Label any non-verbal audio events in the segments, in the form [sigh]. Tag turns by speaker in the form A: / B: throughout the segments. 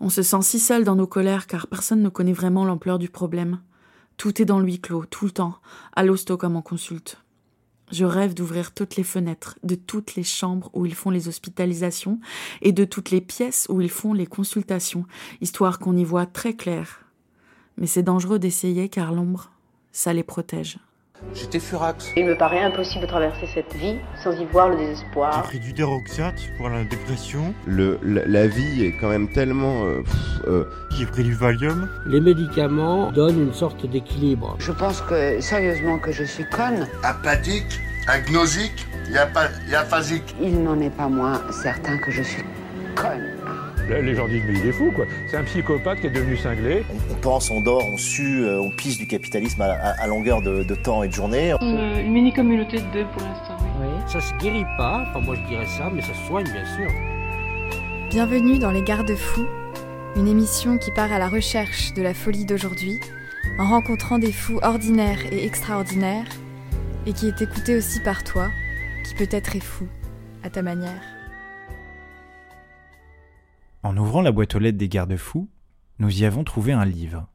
A: On se sent si seul dans nos colères car personne ne connaît vraiment l'ampleur du problème. Tout est dans le huis clos, tout le temps, à l'hosto comme en consulte. Je rêve d'ouvrir toutes les fenêtres, de toutes les chambres où ils font les hospitalisations et de toutes les pièces où ils font les consultations, histoire qu'on y voit très clair. Mais c'est dangereux d'essayer car l'ombre, ça les protège.
B: J'étais furax.
C: Il me paraît impossible de traverser cette vie sans y voir le
D: J'ai
C: désespoir.
D: pris du déroxate pour la dépression.
E: Le, la, la vie est quand même tellement... euh, euh,
D: J'ai pris du Valium.
F: Les médicaments donnent une sorte d'équilibre.
G: Je pense que, sérieusement, que je suis conne.
H: apathique, agnosique, yaphasique.
G: Il n'en est pas moins certain que je suis conne.
I: Les gens disent, mais il est fou, quoi. C'est un psychopathe qui est devenu cinglé.
J: On, on pense, on dort, on sue, euh, on pisse du capitalisme à, à- à longueur de, de temps et de journée.
K: Une, une mini-communauté de deux pour l'instant, oui.
F: Oui. Ça se guérit pas, enfin moi je dirais ça, mais ça se soigne bien sûr.
L: Bienvenue dans Les Garde-Fous, une émission qui part à la recherche de la folie d'aujourd'hui, en rencontrant des fous ordinaires et extraordinaires, et qui est écoutée aussi par toi, qui peut-être est fou, à ta manière.
M: En ouvrant la boîte aux lettres des garde-fous, nous y avons trouvé un livre,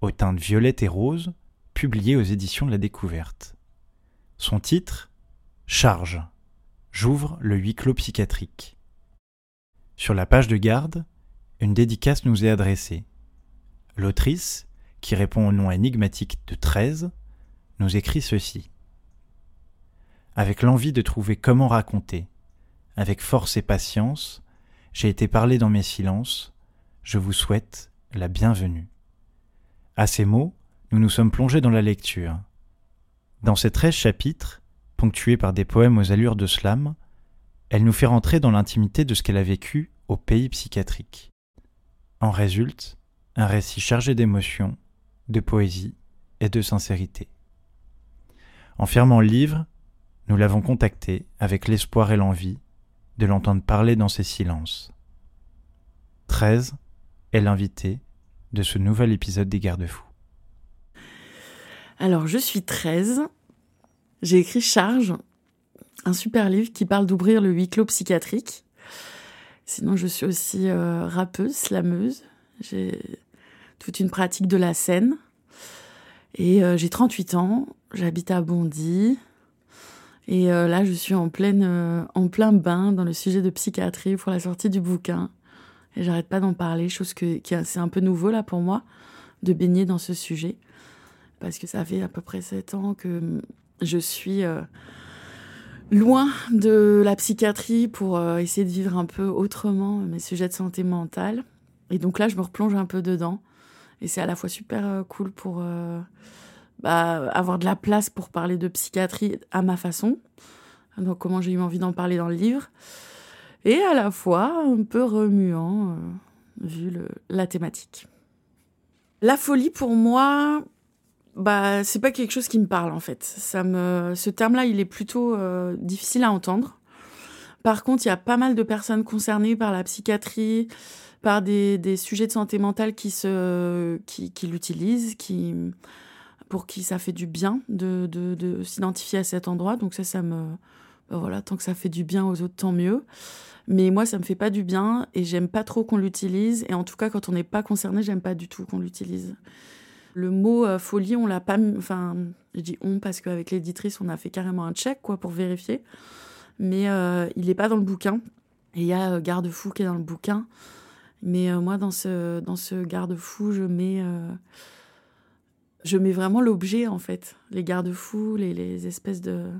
M: aux teintes violettes et roses, publié aux éditions de la Découverte. Son titre Charge. J'ouvre le huis clos psychiatrique. Sur la page de garde, une dédicace nous est adressée. L'autrice, qui répond au nom énigmatique de 13, nous écrit ceci. Avec l'envie de trouver comment raconter, avec force et patience, j'ai été parlé dans mes silences, je vous souhaite la bienvenue. À ces mots, nous nous sommes plongés dans la lecture. Dans ces treize chapitres, ponctués par des poèmes aux allures de slam, elle nous fait rentrer dans l'intimité de ce qu'elle a vécu au pays psychiatrique. En résulte un récit chargé d'émotion, de poésie et de sincérité. En fermant le livre, nous l'avons contactée avec l'espoir et l'envie de l'entendre parler dans ses silences. 13 est l'invité de ce nouvel épisode des Garde-Fous.
A: Alors, je suis 13. J'ai écrit Charge, un super livre qui parle d'ouvrir le huis clos psychiatrique. Sinon, je suis aussi euh, rappeuse, slameuse. J'ai toute une pratique de la scène. Et euh, j'ai 38 ans, j'habite à Bondy. Et euh, là, je suis euh, en plein bain dans le sujet de psychiatrie pour la sortie du bouquin. Et j'arrête pas d'en parler, chose que, qui est c'est un peu nouveau là pour moi, de baigner dans ce sujet. Parce que ça fait à peu près 7 ans que je suis euh, loin de la psychiatrie pour essayer de vivre un peu autrement mes sujets de santé mentale. Et donc là, je me replonge un peu dedans. Et c'est à la fois super cool pour avoir de la place pour parler de psychiatrie à ma façon. Donc comment j'ai eu envie d'en parler dans le livre. Et à la fois un peu remuant, euh, vu la thématique. La folie, pour moi, bah, c'est pas quelque chose qui me parle en fait. Ça me, ce terme-là, il est plutôt euh, difficile à entendre. Par contre, il y a pas mal de personnes concernées par la psychiatrie, par des, sujets de santé mentale qui se, qui l'utilisent, qui, pour qui ça fait du bien de, de, de s'identifier à cet endroit. Donc ça, ça me, bah voilà, tant que ça fait du bien aux autres, tant mieux. Mais moi, ça me fait pas du bien et j'aime pas trop qu'on l'utilise. Et en tout cas, quand on n'est pas concerné, j'aime pas du tout qu'on l'utilise. Le mot euh, folie, on l'a pas. Enfin, je dis on parce qu'avec l'éditrice, on a fait carrément un check quoi pour vérifier. Mais euh, il est pas dans le bouquin. Et il y a euh, garde-fou qui est dans le bouquin. Mais moi, dans ce, dans ce garde-fou, je mets. Je mets vraiment l'objet en fait. Les garde-fous, les, espèces de.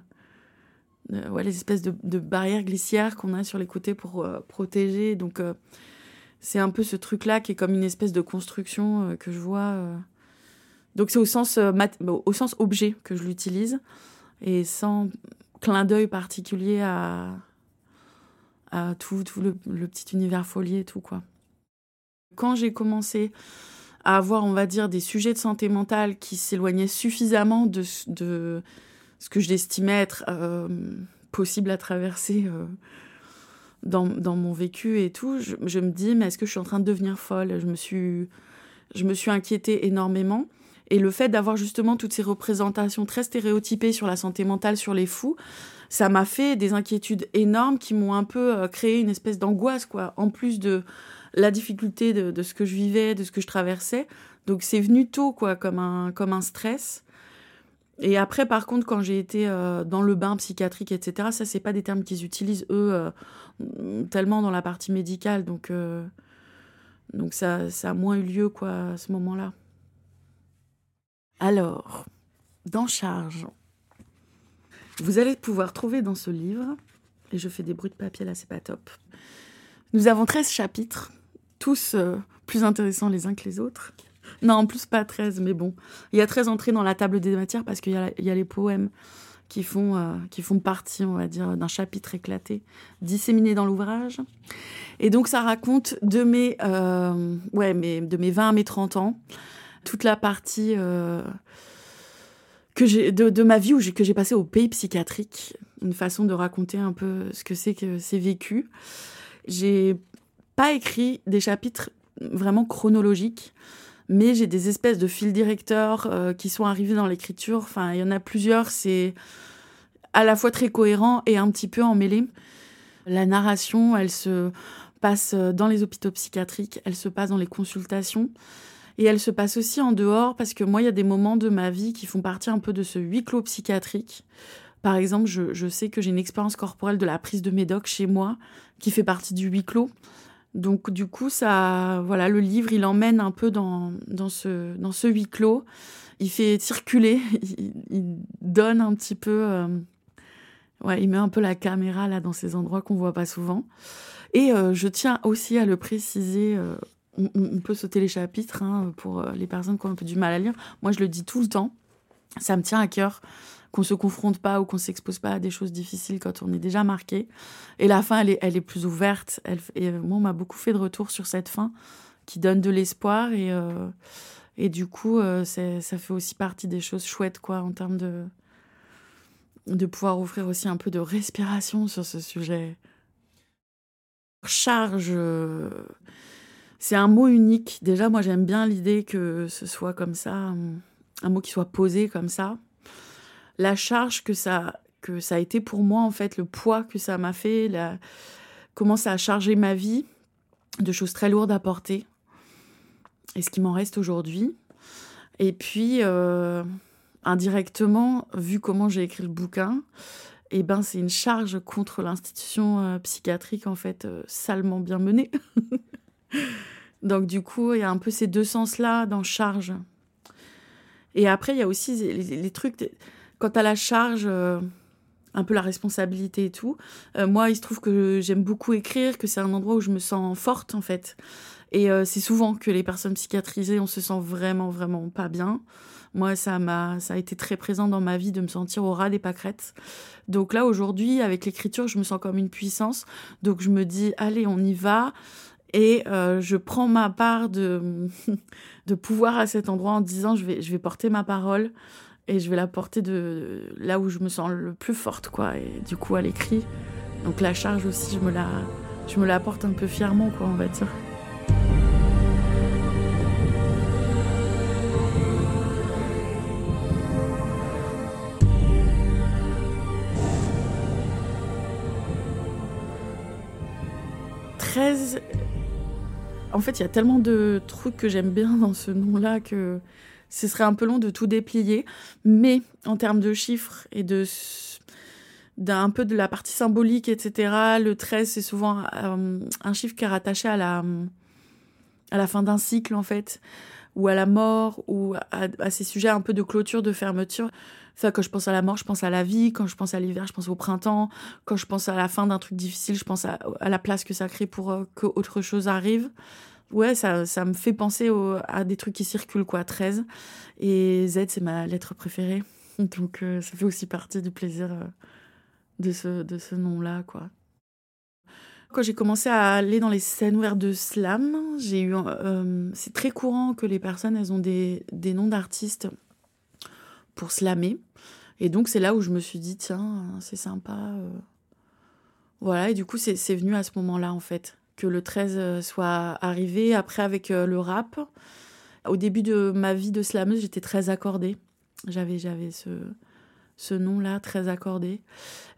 A: ouais, les espèces de, barrières glissières qu'on a sur les côtés pour euh, protéger. Donc, euh, c'est un peu ce truc-là qui est comme une espèce de construction euh, que je vois. Donc, c'est au sens, objet que je l'utilise et sans clin d'œil particulier à, tout, le, petit univers folie et tout, quoi. Quand j'ai commencé à avoir, on va dire, des sujets de santé mentale qui s'éloignaient suffisamment de, ce- que je l'estimais être euh, possible à traverser euh, dans, dans mon vécu et tout, je, je me dis, mais est-ce que je suis en train de devenir folle? Je me, suis, je me suis inquiétée énormément. Et le fait d'avoir justement toutes ces représentations très stéréotypées sur la santé mentale, sur les fous, ça m'a fait des inquiétudes énormes qui m'ont un peu euh, créé une espèce d'angoisse, quoi. En plus de la difficulté de, ce que je vivais, de ce que je traversais. Donc c'est venu tôt, quoi, comme un, comme un stress. Et après, par contre, quand j'ai été euh, dans le bain psychiatrique, etc., ça, c'est pas des termes qu'ils utilisent, eux, euh, tellement dans la partie médicale. Donc, euh, donc ça, ça a moins eu lieu, quoi, à ce moment-là. Alors, dans Charge, vous allez pouvoir trouver dans ce livre, et je fais des bruits de papier là, c'est pas top, nous avons 13 chapitres, tous plus intéressants les uns que les autres. Non, en plus pas 13, mais bon. Il y a 13 entrées dans la table des matières parce qu'il y, a les poèmes qui font, euh, qui font partie, on va dire, d'un chapitre éclaté, disséminé dans l'ouvrage. Et donc ça raconte de mes, euh, ouais, de mes 20 à mes 30 ans, toute la partie euh, que j'ai de, ma vie où que j'ai passé au pays psychiatrique, une façon de raconter un peu ce que c'est que c'est vécu. J'ai pas écrit des chapitres vraiment chronologiques mais j'ai des espèces de fils directeurs euh, qui sont arrivés dans l'écriture. Enfin, il y en a plusieurs, c'est à la fois très cohérent et un petit peu emmêlé. La narration, elle se passe dans les hôpitaux psychiatriques, elle se passe dans les consultations. Et elle se passe aussi en dehors parce que moi, il y a des moments de ma vie qui font partie un peu de ce huis clos psychiatrique. Par exemple, je, je sais que j'ai une expérience corporelle de la prise de médoc chez moi qui fait partie du huis clos. Donc du coup, ça, voilà, le livre, il emmène un peu dans, dans, ce, dans ce huis clos. Il fait circuler, [laughs] il, donne un petit peu, euh, ouais, il met un peu la caméra là dans ces endroits qu'on voit pas souvent. Et euh, je tiens aussi à le préciser. Euh, on, peut sauter les chapitres hein, pour les personnes qui ont un peu du mal à lire. Moi, je le dis tout le temps. Ça me tient à cœur qu'on se confronte pas ou qu'on s'expose pas à des choses difficiles quand on est déjà marqué. Et la fin, elle est, elle est plus ouverte. Elle, et moi, on m'a beaucoup fait de retour sur cette fin qui donne de l'espoir et, euh, et du coup, euh, ça fait aussi partie des choses chouettes, quoi, en termes de, de pouvoir offrir aussi un peu de respiration sur ce sujet. Charge, euh, c'est un mot unique. Déjà, moi, j'aime bien l'idée que ce soit comme ça, un mot qui soit posé comme ça la charge que ça, que ça a été pour moi, en fait, le poids que ça m'a fait, la... comment ça a chargé ma vie de choses très lourdes à porter, et ce qui m'en reste aujourd'hui. Et puis, euh, indirectement, vu comment j'ai écrit le bouquin, eh ben, c'est une charge contre l'institution euh, psychiatrique, en fait, euh, salement bien menée. [laughs] Donc, du coup, il y a un peu ces deux sens-là dans charge. Et après, il y a aussi les trucs quant à la charge, euh, un peu la responsabilité et tout, euh, moi, il se trouve que j'aime beaucoup écrire, que c'est un endroit où je me sens forte, en fait. Et euh, c'est souvent que les personnes psychiatrisées, on se sent vraiment, vraiment pas bien. Moi, ça m'a, ça a été très présent dans ma vie de me sentir au ras des pâquerettes. Donc là, aujourd'hui, avec l'écriture, je me sens comme une puissance. Donc je me dis, allez, on y va. Et je prends ma part de, [laughs] de pouvoir à cet endroit en disant, je vais, je vais porter ma parole et je vais la porter de là où je me sens le plus forte, quoi. Et du coup, à l'écrit. Donc la charge aussi, je me la, je me la porte un peu fièrement, quoi, on va dire. En fait, il y a tellement de trucs que j'aime bien dans ce nom-là que ce serait un peu long de tout déplier, mais en termes de chiffres et de d'un peu de la partie symbolique, etc. Le 13, c'est souvent euh, un chiffre qui est rattaché à la, à la fin d'un cycle, en fait, ou à la mort, ou à, ces sujets un peu de clôture, de fermeture. Enfin, quand je pense à la mort, je pense à la vie. Quand je pense à l'hiver, je pense au printemps. Quand je pense à la fin d'un truc difficile, je pense à, à, la place que ça crée pour euh, que autre chose arrive ouais, ça, ça me fait penser à des trucs qui circulent, quoi, 13. Et Z, c'est ma lettre préférée. Donc, euh, ça fait aussi partie du plaisir euh, de ce, de ce nom-là, quoi. Quand j'ai commencé à aller dans les scènes ouvertes de slam, j'ai eu, euh, c'est très courant que les personnes, elles ont des, des noms d'artistes pour slammer. Et donc, c'est là où je me suis dit, tiens, c'est sympa. Voilà, et du coup, c'est venu à ce moment-là, en fait que le 13 euh, soit arrivé. Après, avec euh, le rap, au début de ma vie de slameuse, j'étais très accordée. J'avais, ce, ce nom-là, très accordé.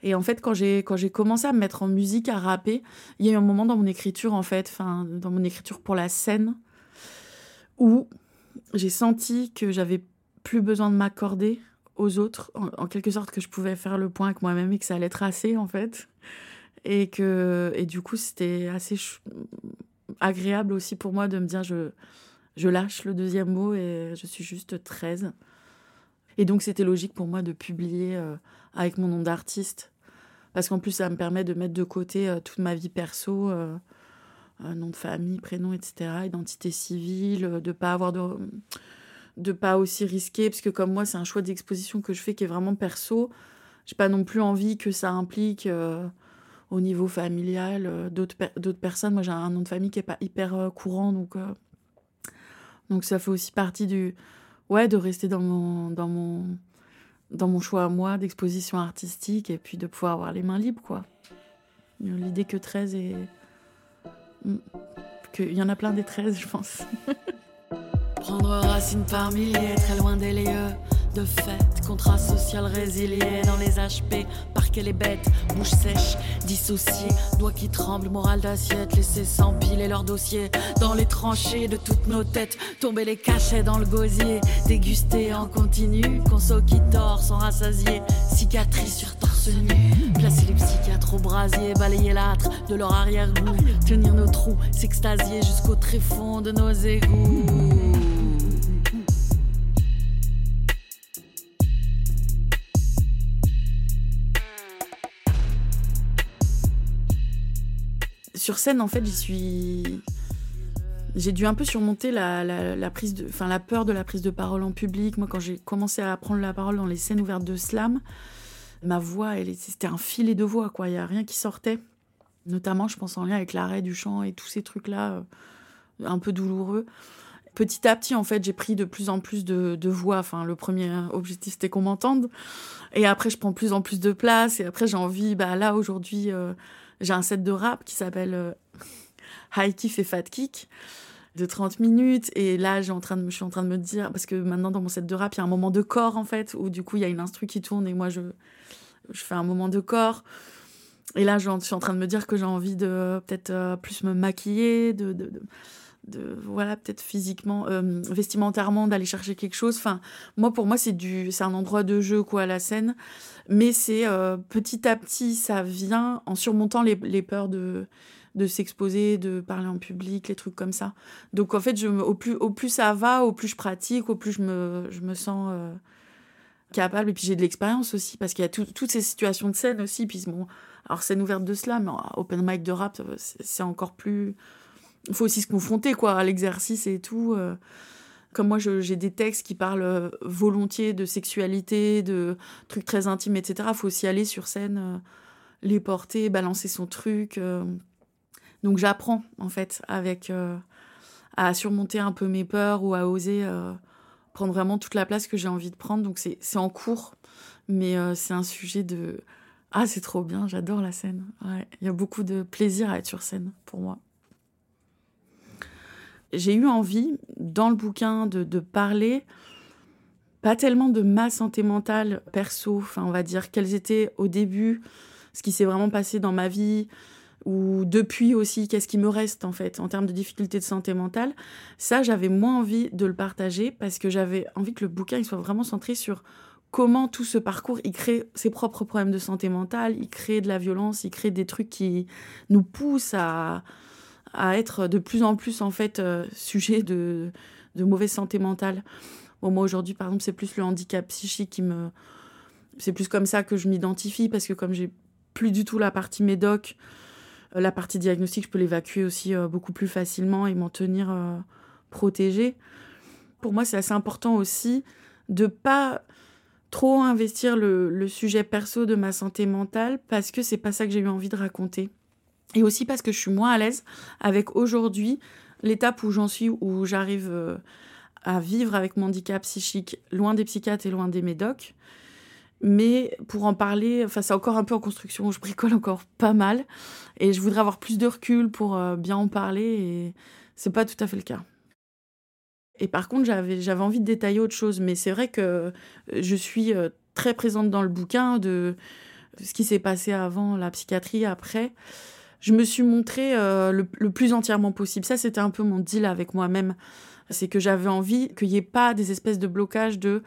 A: Et en fait, quand j'ai commencé à me mettre en musique, à rapper, il y a eu un moment dans mon écriture, en fait, dans mon écriture pour la scène, où j'ai senti que j'avais plus besoin de m'accorder aux autres, en, quelque sorte que je pouvais faire le point avec moi-même et que ça allait assez, en fait. Et que et du coup, c'était assez agréable aussi pour moi de me dire je je lâche le deuxième mot et je suis juste 13. Et donc c'était logique pour moi de publier euh, avec mon nom d'artiste. Parce qu'en plus ça me permet de mettre de côté euh, toute ma vie perso, euh, nom de famille, prénom, etc., identité civile, de pas avoir de de pas aussi risquer parce que comme moi c'est un choix d'exposition que je fais qui est vraiment perso j'ai pas non plus envie que ça implique au niveau familial d'autres d'autres personnes moi j'ai un nom de famille qui est pas hyper courant donc donc ça fait aussi partie du ouais de rester dans mon dans mon dans mon choix à moi d'exposition artistique et puis de pouvoir avoir les mains libres quoi. L'idée que 13 et mm, qu'il y en a plein des 13 je pense. [laughs]
B: Prendre racine par milliers, très loin des lieux. De fait, contrat social résilié dans les HP, parquer les bêtes, bouche sèche, dissociée, doigts qui tremblent, morale d'assiette, laisser s'empiler leurs dossiers. Dans les tranchées de toutes nos têtes, tomber les cachets dans le gosier, déguster en continu, conso qui dort sans rassasier, cicatrices sur torse nu, placer les psychiatres au brasier, balayer l'âtre de leur arrière-goût, tenir nos trous, s'extasier jusqu'au tréfonds de nos égouts.
A: Sur scène, en fait, j'y suis. J'ai dû un peu surmonter la, prise de, la peur de la prise de parole en public. Moi, quand j'ai commencé à prendre la parole dans les scènes ouvertes de slam, ma voix, c'était un filet de voix, quoi. Il n'y a rien qui sortait. Notamment, je pense en lien avec l'arrêt du chant et tous ces trucs-là, euh, un peu douloureux. Petit à petit, en fait, j'ai pris de plus en plus de, de voix. Enfin, le premier objectif, c'était qu'on m'entende. Et après, je prends plus en plus de place. Et après, j'ai envie, bah là, aujourd'hui, euh, j'ai un set de rap qui s'appelle euh, [laughs] High Kiff et Fat Kick de 30 minutes. Et là, je suis en train de me dire, parce que maintenant, dans mon set de rap, il y a un moment de corps, en fait, où du coup, il y a une instru qui tourne et moi, je, je fais un moment de corps. Et là, je suis en train de me dire que j'ai envie de peut-être euh, plus me maquiller, de, voilà, peut-être physiquement, euh, vestimentairement, d'aller chercher quelque chose. Enfin, moi, pour moi, c'est du, c'est un endroit de jeu, quoi, la scène. Mais c'est euh, petit à petit, ça vient en surmontant les, les peurs de, de s'exposer, de parler en public, les trucs comme ça. Donc en fait, je au, plus, au plus ça va, au plus je pratique, au plus je me, je me sens euh, capable. Et puis j'ai de l'expérience aussi, parce qu'il y a toutes ces situations de scène aussi. Puis bon, alors scène ouverte de slam, open mic de rap, c'est encore plus... Il faut aussi se confronter quoi, à l'exercice et tout. Euh comme moi j'ai des textes qui parlent euh, volontiers de sexualité, de trucs très intimes, etc. Il faut aussi aller sur scène, euh, les porter, balancer son truc. Donc j'apprends en fait avec à surmonter un peu mes peurs ou à oser prendre vraiment toute la place que j'ai envie de prendre. Donc c'est en cours, mais c'est un sujet de ah c'est trop bien, j'adore la scène. Il y a beaucoup de plaisir à être sur scène pour moi j'ai eu envie, dans le bouquin, de, parler pas tellement de ma santé mentale perso, enfin on va dire quelles étaient au début, ce qui s'est vraiment passé dans ma vie, ou depuis aussi, qu'est-ce qui me reste en fait en termes de difficultés de santé mentale. Ça, j'avais moins envie de le partager parce que j'avais envie que le bouquin il soit vraiment centré sur comment tout ce parcours, il crée ses propres problèmes de santé mentale, il crée de la violence, il crée des trucs qui nous poussent à, à être de plus en plus en fait euh, sujet de, de mauvaise santé mentale. Moi aujourd'hui, par exemple, c'est plus le handicap psychique qui me. C'est plus comme ça que je m'identifie parce que comme j'ai plus du tout la partie médoc, euh, la partie diagnostic, je peux l'évacuer aussi euh, beaucoup plus facilement et m'en tenir protégée. Pour moi, c'est assez important aussi de pas trop investir le, le, sujet perso de ma santé mentale parce que c'est pas ça que j'ai eu envie de raconter. Et aussi parce que je suis moins à l'aise avec aujourd'hui l'étape où j'en suis, où j'arrive euh, à vivre avec mon handicap psychique loin des psychiatres et loin des médocs. Mais pour en parler, enfin c'est encore un peu en construction, je bricole encore pas mal et je voudrais avoir plus de recul pour euh, bien en parler et c'est pas tout à fait le cas. Et par contre, j'avais j'avais envie de détailler autre chose, mais c'est vrai que je suis euh, très présente dans le bouquin de, ce qui s'est passé avant la psychiatrie, après. Je me suis montrée euh, le, plus entièrement possible. Ça, c'était un peu mon deal avec moi-même. C'est que j'avais envie qu'il n'y ait pas des espèces de blocages de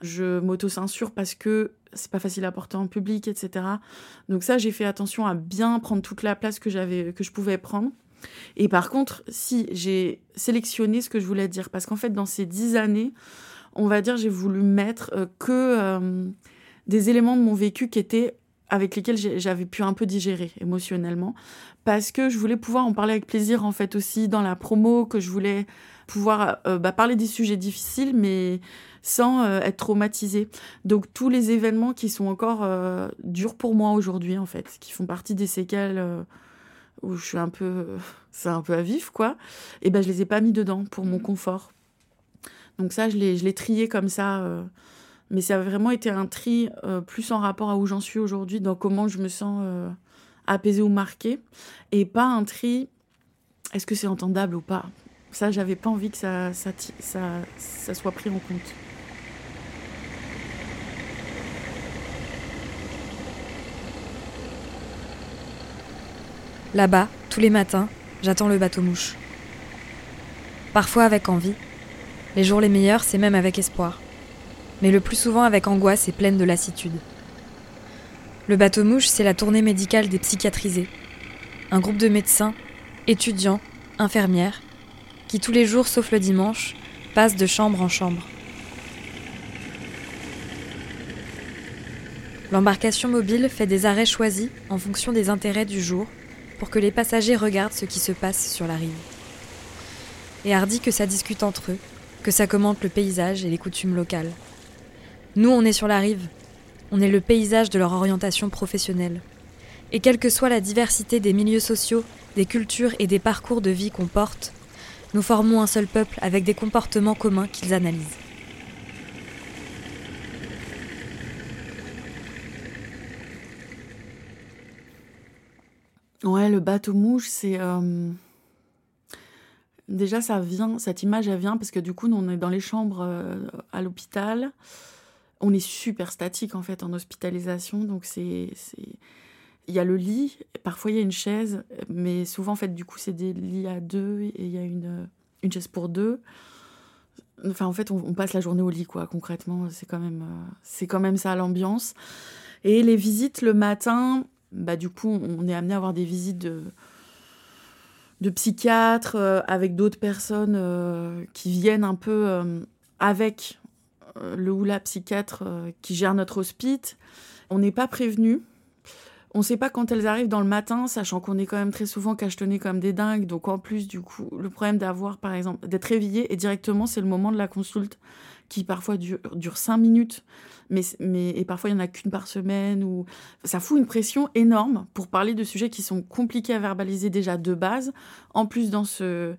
A: je m'auto-censure parce que c'est pas facile à porter en public, etc. Donc ça, j'ai fait attention à bien prendre toute la place que j'avais, que je pouvais prendre. Et par contre, si j'ai sélectionné ce que je voulais dire, parce qu'en fait, dans ces dix années, on va dire, j'ai voulu mettre euh, que euh, des éléments de mon vécu qui étaient avec lesquels j'avais pu un peu digérer émotionnellement, parce que je voulais pouvoir en parler avec plaisir en fait aussi dans la promo, que je voulais pouvoir euh, bah, parler des sujets difficiles, mais sans être traumatisée. Donc tous les événements qui sont encore durs pour moi aujourd'hui en fait, qui font partie des séquelles où je suis un peu, c'est un peu à vif, quoi, et ben je les ai pas mis dedans pour mon confort. Donc ça, je l'ai, je l'ai trié comme ça. Mais ça a vraiment été un tri euh, plus en rapport à où j'en suis aujourd'hui, dans comment je me sens euh, apaisée ou marquée, et pas un tri, est-ce que c'est entendable ou pas? Ça, j'avais pas envie que ça, ça, soit pris en compte.
L: Là-bas, tous les matins, j'attends le bateau-mouche. Parfois avec envie. Les jours les meilleurs, c'est même avec espoir. Mais le plus souvent avec angoisse et pleine de lassitude. Le bateau-mouche, c'est la tournée médicale des psychiatrisés. Un groupe de médecins, étudiants, infirmières, qui tous les jours, sauf le dimanche, passent de chambre en chambre. L'embarcation mobile fait des arrêts choisis en fonction des intérêts du jour pour que les passagers regardent ce qui se passe sur la rive. Et Hardy que ça discute entre eux, que ça commente le paysage et les coutumes locales. Nous, on est sur la rive. On est le paysage de leur orientation professionnelle. Et quelle que soit la diversité des milieux sociaux, des cultures et des parcours de vie qu'on porte, nous formons un seul peuple avec des comportements communs qu'ils analysent.
A: Ouais, le bateau mouche, c'est. Euh, déjà, ça vient, cette image, elle vient parce que du coup, nous, on est dans les chambres euh, à l'hôpital. On est super statique, en fait, en hospitalisation. Donc, c'est. Il y a le lit, parfois il y a une chaise, mais souvent, en fait, du coup, c'est des lits à deux et il y a une, une chaise pour deux. Enfin, en fait, on, passe la journée au lit, quoi, concrètement. C'est quand même, euh, c'est quand même ça l'ambiance. Et les visites le matin, bah, du coup, on est amené à avoir des visites de, psychiatres euh, avec d'autres personnes euh, qui viennent un peu avec le ou la psychiatre qui gère notre hospice. On n'est pas prévenu. On ne sait pas quand elles arrivent dans le matin, sachant qu'on est quand même très souvent cachetonnés comme des dingues. Donc en plus, du coup, le problème d'avoir, par exemple, d'être réveillé et directement, c'est le moment de la consulte qui parfois dure, dure cinq minutes mais, mais, et parfois il n'y en a qu'une par semaine. Ou... Ça fout une pression énorme pour parler de sujets qui sont compliqués à verbaliser déjà de base, en plus dans, ce,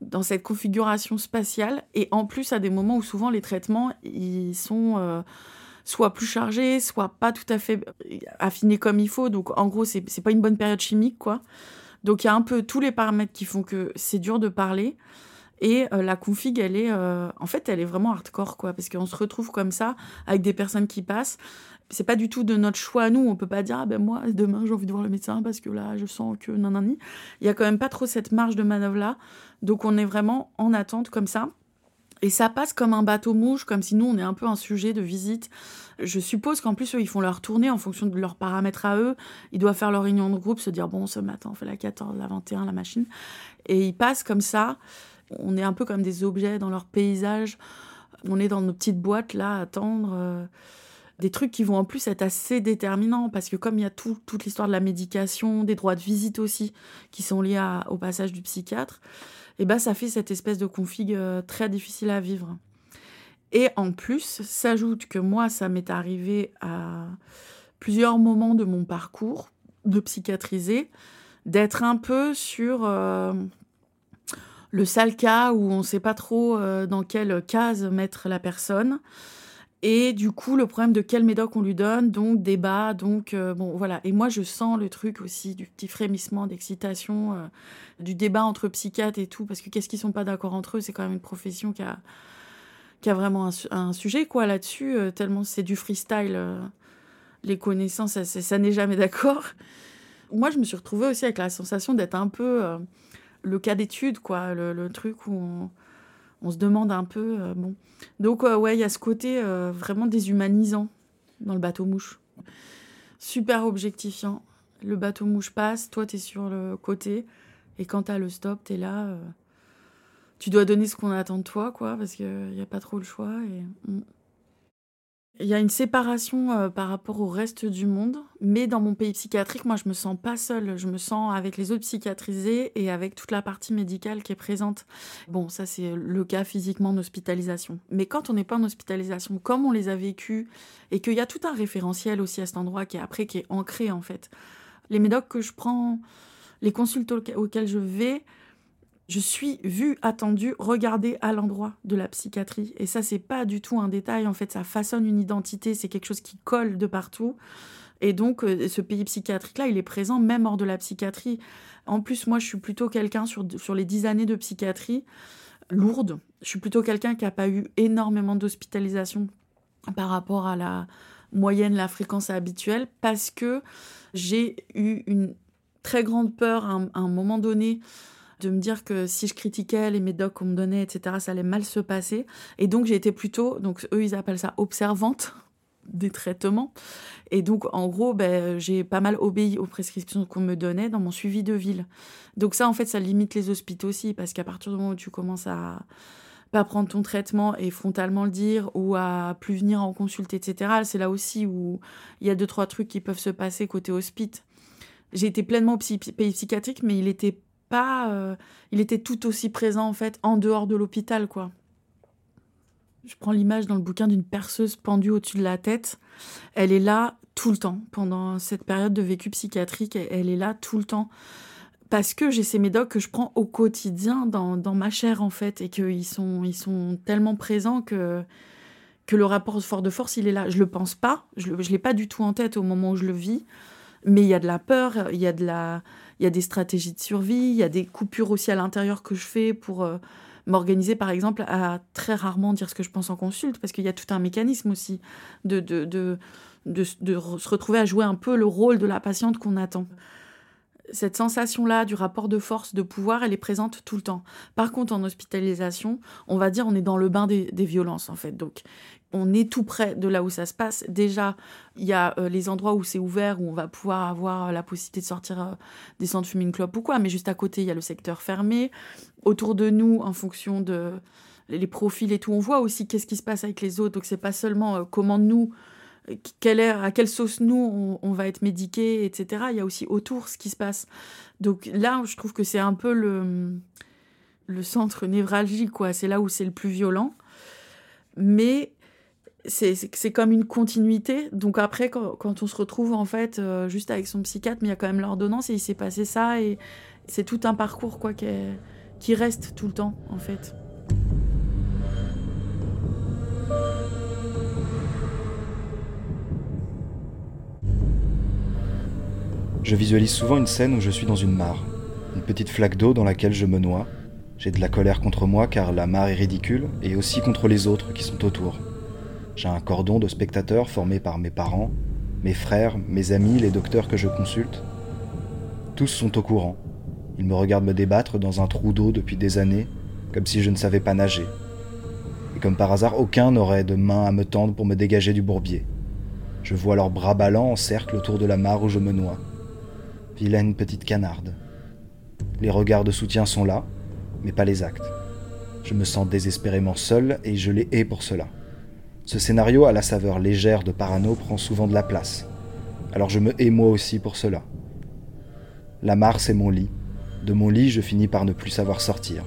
A: dans cette configuration spatiale, et en plus à des moments où souvent les traitements, ils sont... Euh, soit plus chargés, soit pas tout à fait affinés comme il faut. Donc en gros, c'est, pas une bonne période chimique, quoi. Donc il y a un peu tous les paramètres qui font que c'est dur de parler. Et euh, la config, elle est, euh, en fait, elle est vraiment hardcore, quoi, parce qu'on se retrouve comme ça avec des personnes qui passent. C'est pas du tout de notre choix nous. On peut pas dire ah ben moi demain j'ai envie de voir le médecin parce que là je sens que nanani. Il y a quand même pas trop cette marge de manœuvre là. Donc on est vraiment en attente comme ça. Et ça passe comme un bateau mouche, comme si nous, on est un peu un sujet de visite. Je suppose qu'en plus, ils font leur tournée en fonction de leurs paramètres à eux. Ils doivent faire leur réunion de groupe, se dire, bon, ce matin, on fait la 14, la 21, la machine. Et ils passent comme ça on est un peu comme des objets dans leur paysage. On est dans nos petites boîtes là à attendre. Euh, des trucs qui vont en plus être assez déterminants parce que comme il y a toute l'histoire de la médication, des droits de visite aussi qui sont liés au passage du psychiatre, et eh ben ça fait cette espèce de config euh, très difficile à vivre. Et en plus, s'ajoute que moi, ça m'est arrivé à plusieurs moments de mon parcours de psychiatriser, d'être un peu sur euh, le sale cas où on ne sait pas trop euh, dans quelle case mettre la personne. Et du coup, le problème de quel médoc on lui donne, donc débat, donc euh, bon voilà. Et moi, je sens le truc aussi du petit frémissement d'excitation, euh, du débat entre psychiatres et tout, parce que qu'est-ce qu'ils sont pas d'accord entre eux, c'est quand même une profession qui a qui a vraiment un, sujet quoi là-dessus, tellement c'est du freestyle. les connaissances, ça, c'est- ça n'est jamais d'accord. Moi, je me suis retrouvée aussi avec la sensation d'être un peu le cas d'étude, quoi, le, truc où on, se demande un peu. euh, bon. Donc, euh, ouais, il y a ce côté euh, vraiment déshumanisant dans le bateau mouche. Super objectifiant. Le bateau mouche passe, toi, tu es sur le côté. Et quand tu as le stop, tu es là. tu dois donner ce qu'on attend de toi, quoi, parce qu'il n'y a pas trop le choix. Il y a une séparation euh, par rapport au reste du monde, mais dans mon pays psychiatrique, moi, je me sens pas seule. Je me sens avec les autres psychiatrisés et avec toute la partie médicale qui est présente. Bon, ça, c'est le cas physiquement en hospitalisation. Mais quand on n'est pas en hospitalisation, comme on les a vécus, et qu'il y a tout un référentiel aussi à cet endroit qui est après, qui est ancré, en fait. Les médocs que je prends, les consultes auxquels je vais, je suis vue, attendue, regardée à l'endroit de la psychiatrie. Et ça, c'est pas du tout un détail. En fait, ça façonne une identité. C'est quelque chose qui colle de partout. Et donc, euh, ce pays psychiatrique-là, il est présent même hors de la psychiatrie. En plus, moi, je suis plutôt quelqu'un sur, les dix années de psychiatrie lourde. Je suis plutôt quelqu'un qui n'a pas eu énormément d'hospitalisation par rapport à la moyenne, la fréquence habituelle, parce que j'ai eu une très grande peur à un moment donné de me dire que si je critiquais les médocs qu'on me donnait, etc., ça allait mal se passer. Et donc, j'ai été plutôt, donc eux, ils appellent ça observante [laughs] des traitements. Et donc, en gros, ben, j'ai pas mal obéi aux prescriptions qu'on me donnait dans mon suivi de ville. Donc ça, en fait, ça limite les hospitaux aussi, parce qu'à partir du moment où tu commences à pas prendre ton traitement et frontalement le dire, ou à plus venir en consulte, etc., c'est là aussi où il y a deux, trois trucs qui peuvent se passer côté hospice. J'ai été pleinement psy- psychiatrique, mais il était euh, il était tout aussi présent en fait en dehors de l'hôpital quoi. Je prends l'image dans le bouquin d'une perceuse pendue au-dessus de la tête. Elle est là tout le temps pendant cette période de vécu psychiatrique. Elle est là tout le temps parce que j'ai ces médocs que je prends au quotidien dans, ma chair en fait et qu'ils sont sont tellement présents que que le rapport fort de force il est là. Je le pense pas, je je l'ai pas du tout en tête au moment où je le vis, mais il y a de la peur, il y a de la il y a des stratégies de survie, il y a des coupures aussi à l'intérieur que je fais pour euh, m'organiser, par exemple, à très rarement dire ce que je pense en consulte, parce qu'il y a tout un mécanisme aussi de, de, de, se retrouver à jouer un peu le rôle de la patiente qu'on attend. Cette sensation-là du rapport de force, de pouvoir, elle est présente tout le temps. Par contre, en hospitalisation, on va dire on est dans le bain des, des violences, en fait. Donc, on est tout près de là où ça se passe. Déjà, il y a euh, les endroits où c'est ouvert, où on va pouvoir avoir la possibilité de sortir euh, des centres fumer une clope ou quoi, mais juste à côté, il y a le secteur fermé. Autour de nous, en fonction de les profils et tout, on voit aussi qu'est-ce qui se passe avec les autres. Donc, c'est pas seulement euh, comment nous, euh, quelle heure, à quelle sauce nous, on, on va être médiqué, etc. Il y a aussi autour ce qui se passe. Donc là, je trouve que c'est un peu le, le centre névralgique, quoi. C'est là où c'est le plus violent. Mais c'est comme une continuité. Donc après, quand, on se retrouve en fait euh, juste avec son psychiatre, mais il y a quand même l'ordonnance et il s'est passé ça et c'est tout un parcours quoi qui, qui reste tout le temps en fait.
N: Je visualise souvent une scène où je suis dans une mare, une petite flaque d'eau dans laquelle je me noie. J'ai de la colère contre moi car la mare est ridicule et aussi contre les autres qui sont autour. J'ai un cordon de spectateurs formé par mes parents, mes frères, mes amis, les docteurs que je consulte. Tous sont au courant. Ils me regardent me débattre dans un trou d'eau depuis des années, comme si je ne savais pas nager. Et comme par hasard, aucun n'aurait de main à me tendre pour me dégager du bourbier. Je vois leurs bras ballants en cercle autour de la mare où je me noie. Vilaine petite canarde. Les regards de soutien sont là, mais pas les actes. Je me sens désespérément seul et je les hais pour cela. Ce scénario à la saveur légère de Parano prend souvent de la place. Alors je me hais moi aussi pour cela. La mare, c'est mon lit. De mon lit, je finis par ne plus savoir sortir.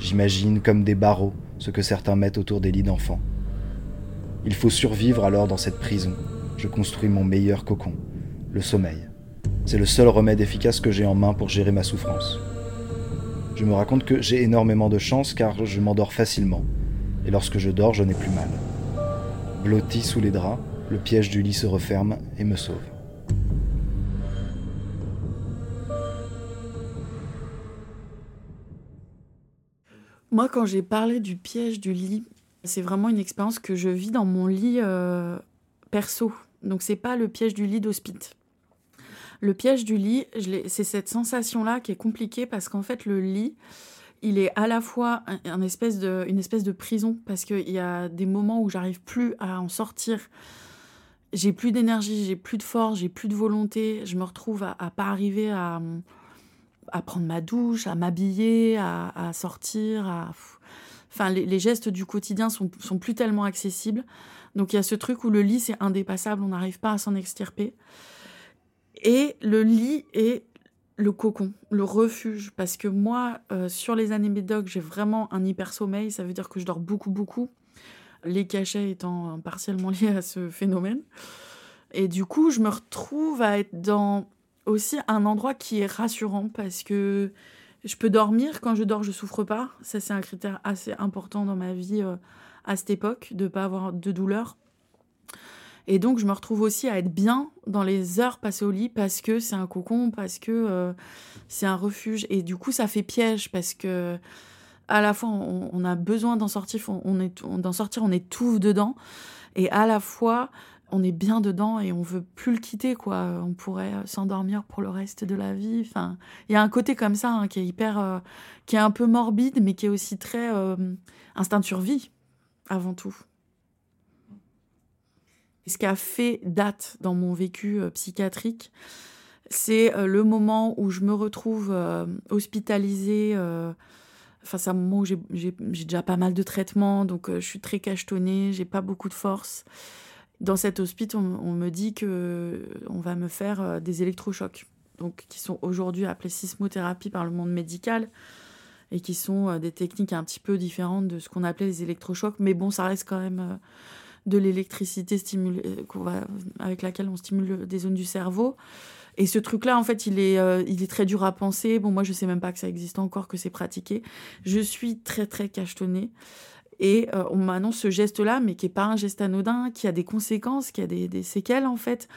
N: J'imagine comme des barreaux ce que certains mettent autour des lits d'enfants. Il faut survivre alors dans cette prison. Je construis mon meilleur cocon, le sommeil. C'est le seul remède efficace que j'ai en main pour gérer ma souffrance. Je me raconte que j'ai énormément de chance car je m'endors facilement, et lorsque je dors, je n'ai plus mal. Blotti sous les draps, le piège du lit se referme et me sauve.
A: Moi, quand j'ai parlé du piège du lit, C'est vraiment une expérience que je vis dans mon lit euh, perso. Donc c'est pas le piège du lit d'hospice. Le piège du lit, c'est cette sensation-là qui est compliquée parce qu'en fait le lit, il est à la fois une espèce de prison parce qu'il y a des moments où j'arrive plus à en sortir. J'ai plus d'énergie, j'ai plus de force, j'ai plus de volonté. Je me retrouve à, à pas arriver à, prendre ma douche, à m'habiller, à, sortir, Enfin, les, gestes du quotidien sont, sont plus tellement accessibles. Donc il y a ce truc où le lit, c'est indépassable, on n'arrive pas à s'en extirper. Et le lit est le cocon, le refuge. Parce que moi, euh, sur les années médoc, j'ai vraiment un hyper sommeil. Ça veut dire que je dors beaucoup, beaucoup. Les cachets étant partiellement [laughs] liés à ce phénomène. Et du coup, je me retrouve à être dans aussi un endroit qui est rassurant parce que je peux dormir. Quand je dors, je souffre pas. Ça, c'est un critère assez important dans ma vie euh, à cette époque, de ne pas avoir de douleur. Et donc, je me retrouve aussi à être bien dans les heures passées au lit parce que c'est un cocon, parce que euh, c'est un refuge. Et du coup, ça fait piège parce que à la fois, on, a besoin d'en sortir, on, est, d'en sortir, on étouffe dedans. Et à la fois, on est bien dedans et on veut plus le quitter quoi on pourrait euh, s'endormir pour le reste de la vie enfin il y a un côté comme ça hein, qui est hyper euh, qui est un peu morbide mais qui est aussi très instinct survie avant tout ce qui a fait date dans mon vécu psychiatrique c'est le moment où je me retrouve hospitalisée enfin c'est un moment où j'ai déjà pas mal de traitements donc je suis très cachetonnée j'ai pas beaucoup de force. Dans cet hospice, on, me dit que on va me faire euh, des électrochocs, donc qui sont aujourd'hui appelés sismothérapie par le monde médical et qui sont euh, des techniques un petit peu différentes de ce qu'on appelait les électrochocs, mais bon, ça reste quand même euh, de l'électricité avec laquelle on stimule des zones du cerveau. Et ce truc-là, en fait, il est, il est très dur à penser. Bon, moi, je sais même pas que ça existe encore, que c'est pratiqué. Je suis très, très cachetonnée. Et euh, on m'annonce ce geste-là, mais qui n'est pas un geste anodin, qui a des conséquences, qui a des, séquelles en fait.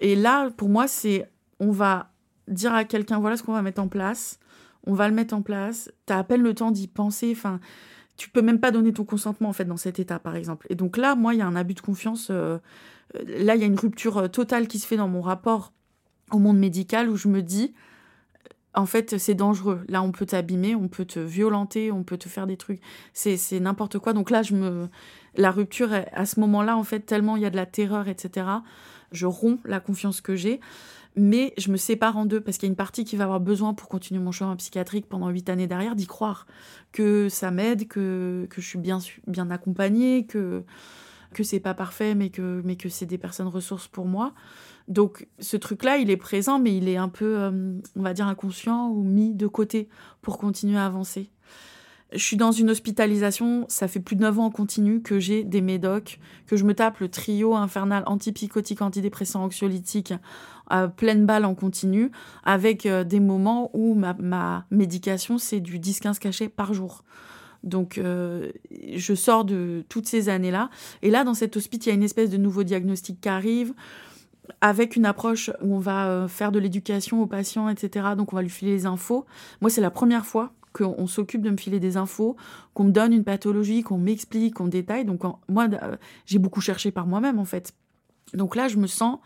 A: Et là, pour moi, c'est on va dire à quelqu'un voilà ce qu'on va mettre en place, on va le mettre en place. Tu as à peine le temps d'y penser. Enfin, tu peux même pas donner ton consentement en fait dans cet état, par exemple. Et donc là, moi, il y a un abus de confiance. Euh, là, il y a une rupture euh, totale qui se fait dans mon rapport au monde médical où je me dis en fait, c'est dangereux. Là, on peut t'abîmer, on peut te violenter, on peut te faire des trucs. C'est, n'importe quoi. Donc là, la rupture, à ce moment-là, en fait, tellement il y a de la terreur, etc. Je romps la confiance que j'ai, mais je me sépare en deux parce qu'il y a une partie qui va avoir besoin pour continuer mon chemin psychiatrique pendant huit années derrière, d'y croire que ça m'aide, que, que je suis bien, bien accompagnée, que que c'est pas parfait, mais que, mais que c'est des personnes ressources pour moi. Donc ce truc-là, il est présent, mais il est un peu, euh, on va dire, inconscient ou mis de côté pour continuer à avancer. Je suis dans une hospitalisation, ça fait plus de 9 ans en continu que j'ai des médocs, que je me tape le trio infernal antipsychotique, antidépressant, anxiolytique pleine balle en continu, avec euh, des moments où ma, ma médication, c'est du 10-15 cachets par jour. Donc, euh, je sors de toutes ces années-là. Et là, dans cet hospice, il y a une espèce de nouveau diagnostic qui arrive avec une approche où on va euh, faire de l'éducation aux patients, etc. Donc, on va lui filer les infos. Moi, c'est la première fois qu'on s'occupe de me filer des infos, qu'on me donne une pathologie, qu'on m'explique, qu'on détaille. Donc, moi, euh, j'ai beaucoup cherché par moi-même, en fait. Donc là, je me sens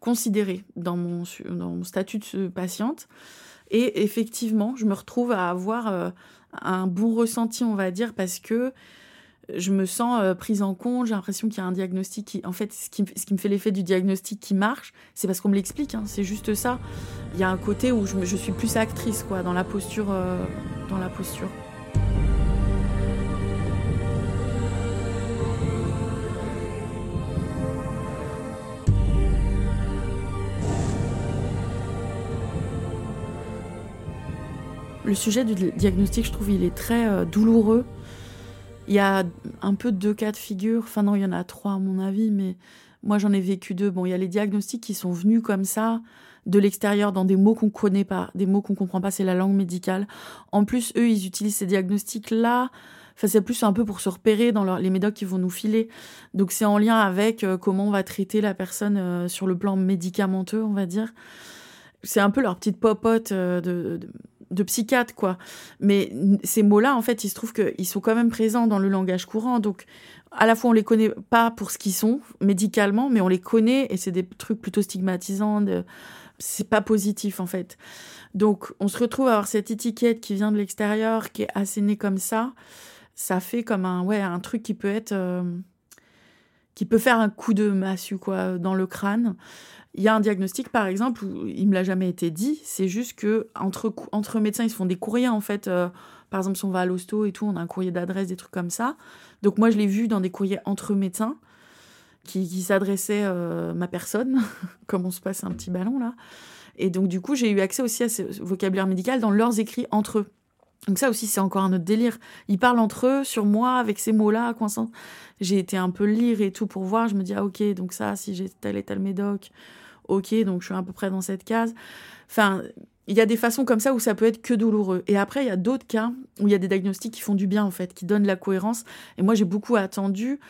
A: considérée dans mon, dans mon statut de patiente. Et effectivement, je me retrouve à avoir un bon ressenti, on va dire, parce que je me sens euh, prise en compte, j'ai l'impression qu'il y a un diagnostic qui... En fait, ce qui, me fait l'effet du diagnostic qui marche, c'est parce qu'on me l'explique, hein, c'est juste ça. Il y a un côté où je, je suis plus actrice, quoi, dans la posture. Euh, dans la posture. Le sujet du diagnostic, je trouve, il est très euh, douloureux. Il y a un peu deux cas de figure. Enfin, non, il y en a trois, à mon avis, mais moi, j'en ai vécu deux. Bon, il y a les diagnostics qui sont venus comme ça, de l'extérieur, dans des mots qu'on connaît pas, des mots qu'on comprend pas, c'est la langue médicale. En plus, eux, ils utilisent ces diagnostics-là. Enfin, c'est plus un peu pour se repérer dans les médocs qu'ils vont nous filer. Donc, c'est en lien avec euh, comment on va traiter la personne euh, sur le plan médicamenteux, on va dire. C'est un peu leur petite popote de de psychiatre, quoi. Mais ces mots-là, en fait, il se trouve qu'ils sont quand même présents dans le langage courant. Donc, à la fois, on les connaît pas pour ce qu'ils sont médicalement, mais on les connaît et c'est des trucs plutôt stigmatisants. De... C'est pas positif, en fait. Donc, on se retrouve à avoir cette étiquette qui vient de l'extérieur, qui est assénée comme ça. Ça fait comme un, ouais, un truc qui peut être. Euh, qui peut faire un coup de massue, quoi, dans le crâne. Il y a un diagnostic, par exemple, où il me l'a jamais été dit. C'est juste que entre, entre médecins, ils se font des courriers, en fait. Euh, par exemple, si on va à l'hosto et tout, on a un courrier d'adresse, des trucs comme ça. Donc moi, je l'ai vu dans des courriers entre médecins qui, qui s'adressaient euh, ma personne, [laughs] comme on se passe un petit ballon là. Et donc du coup, j'ai eu accès aussi à ce vocabulaire médical dans leurs écrits entre eux. Donc ça aussi, c'est encore un autre délire. Ils parlent entre eux sur moi avec ces mots-là, coincant. J'ai été un peu lire et tout pour voir. Je me dis, ah ok, donc ça, si j'ai tel et tel médoc, ok, donc je suis à peu près dans cette case. Enfin, il y a des façons comme ça où ça peut être que douloureux. Et après, il y a d'autres cas où il y a des diagnostics qui font du bien, en fait, qui donnent la cohérence. Et moi, j'ai beaucoup attendu,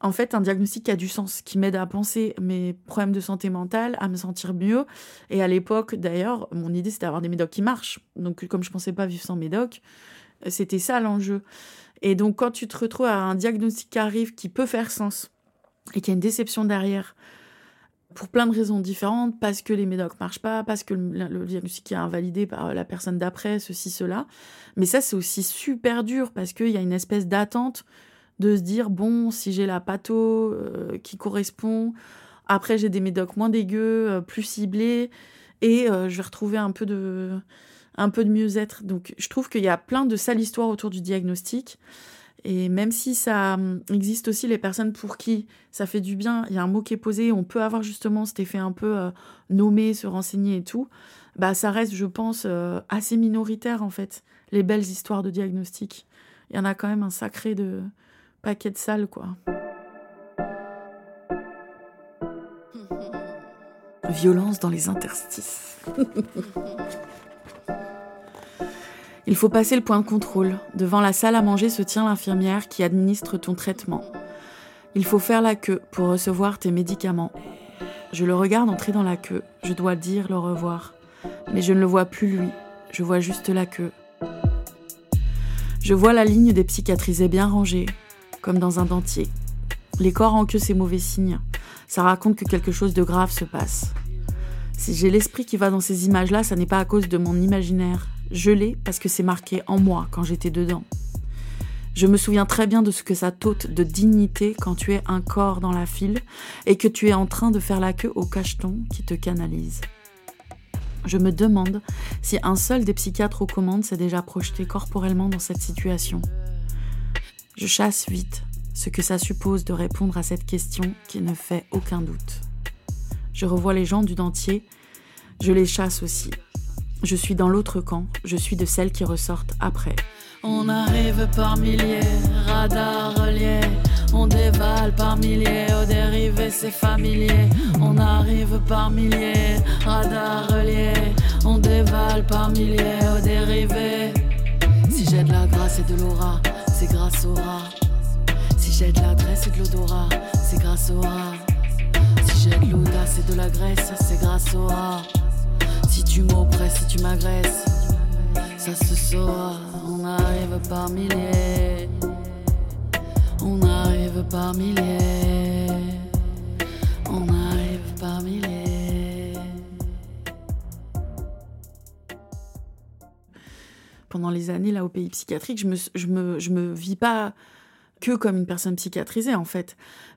A: en fait, un diagnostic qui a du sens, qui m'aide à penser mes problèmes de santé mentale, à me sentir mieux. Et à l'époque, d'ailleurs, mon idée, c'était d'avoir des médocs qui marchent. Donc, comme je pensais pas vivre sans médocs, c'était ça l'enjeu. Et donc, quand tu te retrouves à un diagnostic qui arrive, qui peut faire sens, et qu'il y a une déception derrière, pour plein de raisons différentes, parce que les médocs marchent pas, parce que le, diagnostic est invalidé par la personne d'après, ceci, cela. Mais ça, c'est aussi super dur parce qu'il y a une espèce d'attente de se dire, bon, si j'ai la patho euh, qui correspond, après j'ai des médocs moins dégueux, euh, plus ciblés, et euh, je vais retrouver un peu de, un peu de mieux-être. Donc je trouve qu'il y a plein de sales histoires autour du diagnostic. Et même si ça hum, existe aussi les personnes pour qui ça fait du bien, il y a un mot qui est posé, on peut avoir justement cet effet un peu euh, nommé, se renseigner et tout, bah ça reste, je pense, euh, assez minoritaire en fait, les belles histoires de diagnostic. Il y en a quand même un sacré de paquet de salles, quoi. Violence dans les interstices. [laughs] Il faut passer le point de contrôle. Devant la salle à manger se tient l'infirmière qui administre ton traitement. Il faut faire la queue pour recevoir tes médicaments. Je le regarde entrer dans la queue. Je dois dire le revoir. Mais je ne le vois plus lui. Je vois juste la queue. Je vois la ligne des psychiatrisés bien rangée, comme dans un dentier. Les corps en queue, c'est mauvais signe. Ça raconte que quelque chose de grave se passe. Si j'ai l'esprit qui va dans ces images-là, ça n'est pas à cause de mon imaginaire. Je l'ai parce que c'est marqué en moi quand j'étais dedans. Je me souviens très bien de ce que ça t'ôte de dignité quand tu es un corps dans la file et que tu es en train de faire la queue au cacheton qui te canalise. Je me demande si un seul des psychiatres aux commandes s'est déjà projeté corporellement dans cette situation. Je chasse vite ce que ça suppose de répondre à cette question qui ne fait aucun doute. Je revois les gens du dentier, je les chasse aussi. Je suis dans l'autre camp, je suis de celles qui ressortent après.
B: On arrive par milliers, radar relié. On dévale par milliers, aux dérivés c'est familier. On arrive par milliers, radar relié. On dévale par milliers, aux dérivés. Si j'ai de la grâce et de l'aura, c'est grâce au rat. Si j'ai de la graisse et de l'odorat, c'est grâce au rat. Si j'ai de l'audace et de la graisse, c'est grâce au rat. Tu m'oppresses, si tu m'agresses, ça se saura. On arrive par milliers. On arrive par milliers. On arrive par milliers.
A: Pendant les années là au pays psychiatrique, je me, je me, je me vis pas que comme une personne psychiatrisée en fait.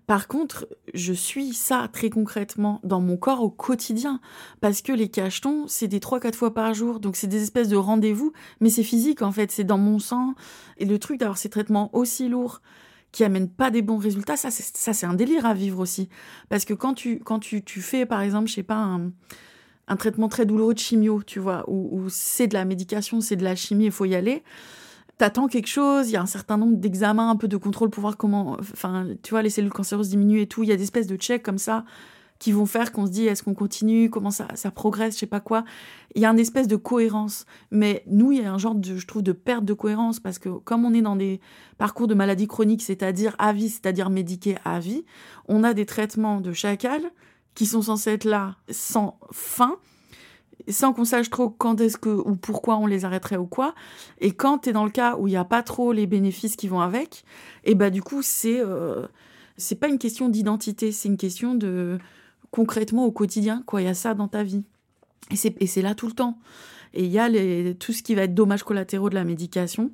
A: Par contre, je suis ça très concrètement dans mon corps au quotidien. Parce que les cachetons, c'est des 3 4 fois par jour. Donc c'est des espèces de rendez-vous, mais c'est physique en fait, c'est dans mon sang. Et le truc d'avoir ces traitements aussi lourds qui amènent pas des bons résultats, ça c'est un délire à vivre aussi. Parce que quand tu quand tu, tu fais par exemple, je sais pas un un traitement très douloureux de chimio, tu vois, où c'est de la médication, c'est de la chimie, il faut y aller t'attends quelque chose, il y a un certain nombre d'examens, un peu de contrôle pour voir comment, enfin, tu vois, les cellules cancéreuses diminuent et tout. Il y a des espèces de checks comme ça qui vont faire qu'on se dit est-ce qu'on continue, comment ça, ça progresse, je sais pas quoi. Il y a une espèce de cohérence. Mais nous, il y a un genre de, je trouve, de perte de cohérence parce que comme on est dans des parcours de maladies chroniques, c'est-à-dire à vie, c'est-à-dire médiqués à vie, on a des traitements de chacal qui sont censés être là sans fin sans qu'on sache trop quand est-ce que ou pourquoi on les arrêterait ou quoi. Et quand tu es dans le cas où il n'y a pas trop les bénéfices qui vont avec, et bah du coup, c'est euh, c'est pas une question d'identité, c'est une question de concrètement au quotidien, quoi. Il y a ça dans ta vie. Et c'est là tout le temps. Et il y a les, tout ce qui va être dommages collatéraux de la médication.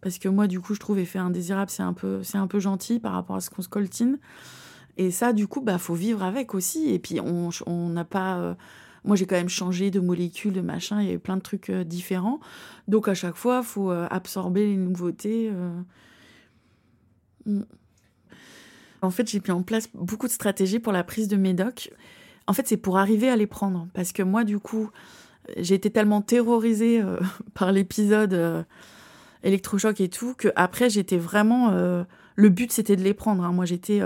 A: Parce que moi, du coup, je trouve effet indésirable, c'est un, peu, un peu gentil par rapport à ce qu'on se coltine. Et ça, du coup, bah, faut vivre avec aussi. Et puis, on n'a pas. Euh, moi, j'ai quand même changé de molécules, de machin, il y avait plein de trucs euh, différents. Donc, à chaque fois, il faut euh, absorber les nouveautés. Mm. En fait, j'ai mis en place beaucoup de stratégies pour la prise de médoc. En fait, c'est pour arriver à les prendre. Parce que moi, du coup, j'ai été tellement terrorisée euh, [laughs] par l'épisode euh, électrochoc et tout que après j'étais vraiment. Euh, le but, c'était de les prendre. Hein. Moi, j'étais.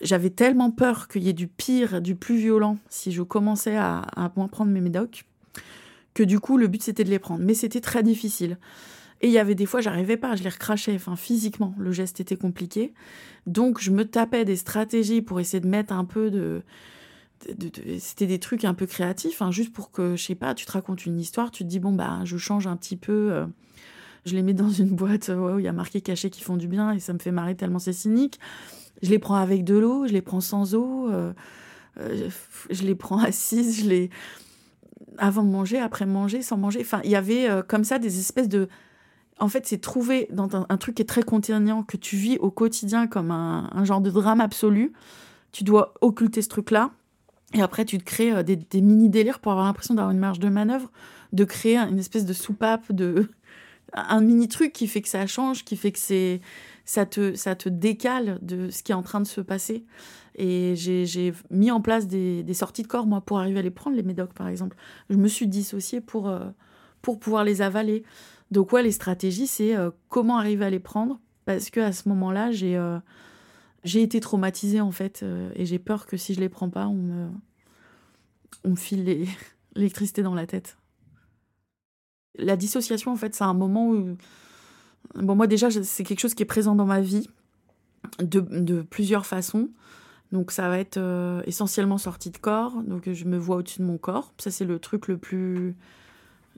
A: J'avais tellement peur qu'il y ait du pire, du plus violent, si je commençais à, à moins prendre mes médocs, que du coup, le but, c'était de les prendre. Mais c'était très difficile. Et il y avait des fois, j'arrivais pas, je les recrachais, enfin physiquement, le geste était compliqué. Donc je me tapais des stratégies pour essayer de mettre un peu de... C'était des trucs un peu créatifs, hein, juste pour que, je sais pas, tu te racontes une histoire, tu te dis, bon, bah, je change un petit peu, euh, je les mets dans une boîte où il y a marqué cachés qui font du bien et ça me fait marrer tellement c'est cynique. Je les prends avec de l'eau, je les prends sans eau, euh, euh, je les prends [laughs] assises, je les avant de manger, après manger, sans manger. Enfin, il y avait comme ça des espèces de en fait, c'est trouver dans un, truc qui est très contraignant, que tu vis au quotidien comme un, genre de drame absolu. Tu dois occulter ce truc-là. Et après, tu te crées euh, des, mini-délires pour avoir l'impression d'avoir une marge de manœuvre, de créer une espèce de soupape, de [laughs] un mini-truc qui fait que ça change, qui fait que c'est ça te, ça te décale de ce qui est en train de se passer. Et j'ai mis en place des, sorties de corps, moi, pour arriver à les prendre, les médocs, par exemple. Je me suis dissociée pour, euh, pour pouvoir les avaler. Donc ouais, les stratégies, c'est euh, comment arriver à les prendre, parce que à ce moment-là, j'ai euh, j'ai été traumatisée en fait, et j'ai peur que si je les prends pas, on me on me file [laughs] l'électricité dans la tête. La dissociation, en fait, c'est un moment où bon moi déjà c'est quelque chose qui est présent dans ma vie de, de plusieurs façons. Donc ça va être essentiellement sorti de corps, donc je me vois au-dessus de mon corps. Ça c'est le truc le plus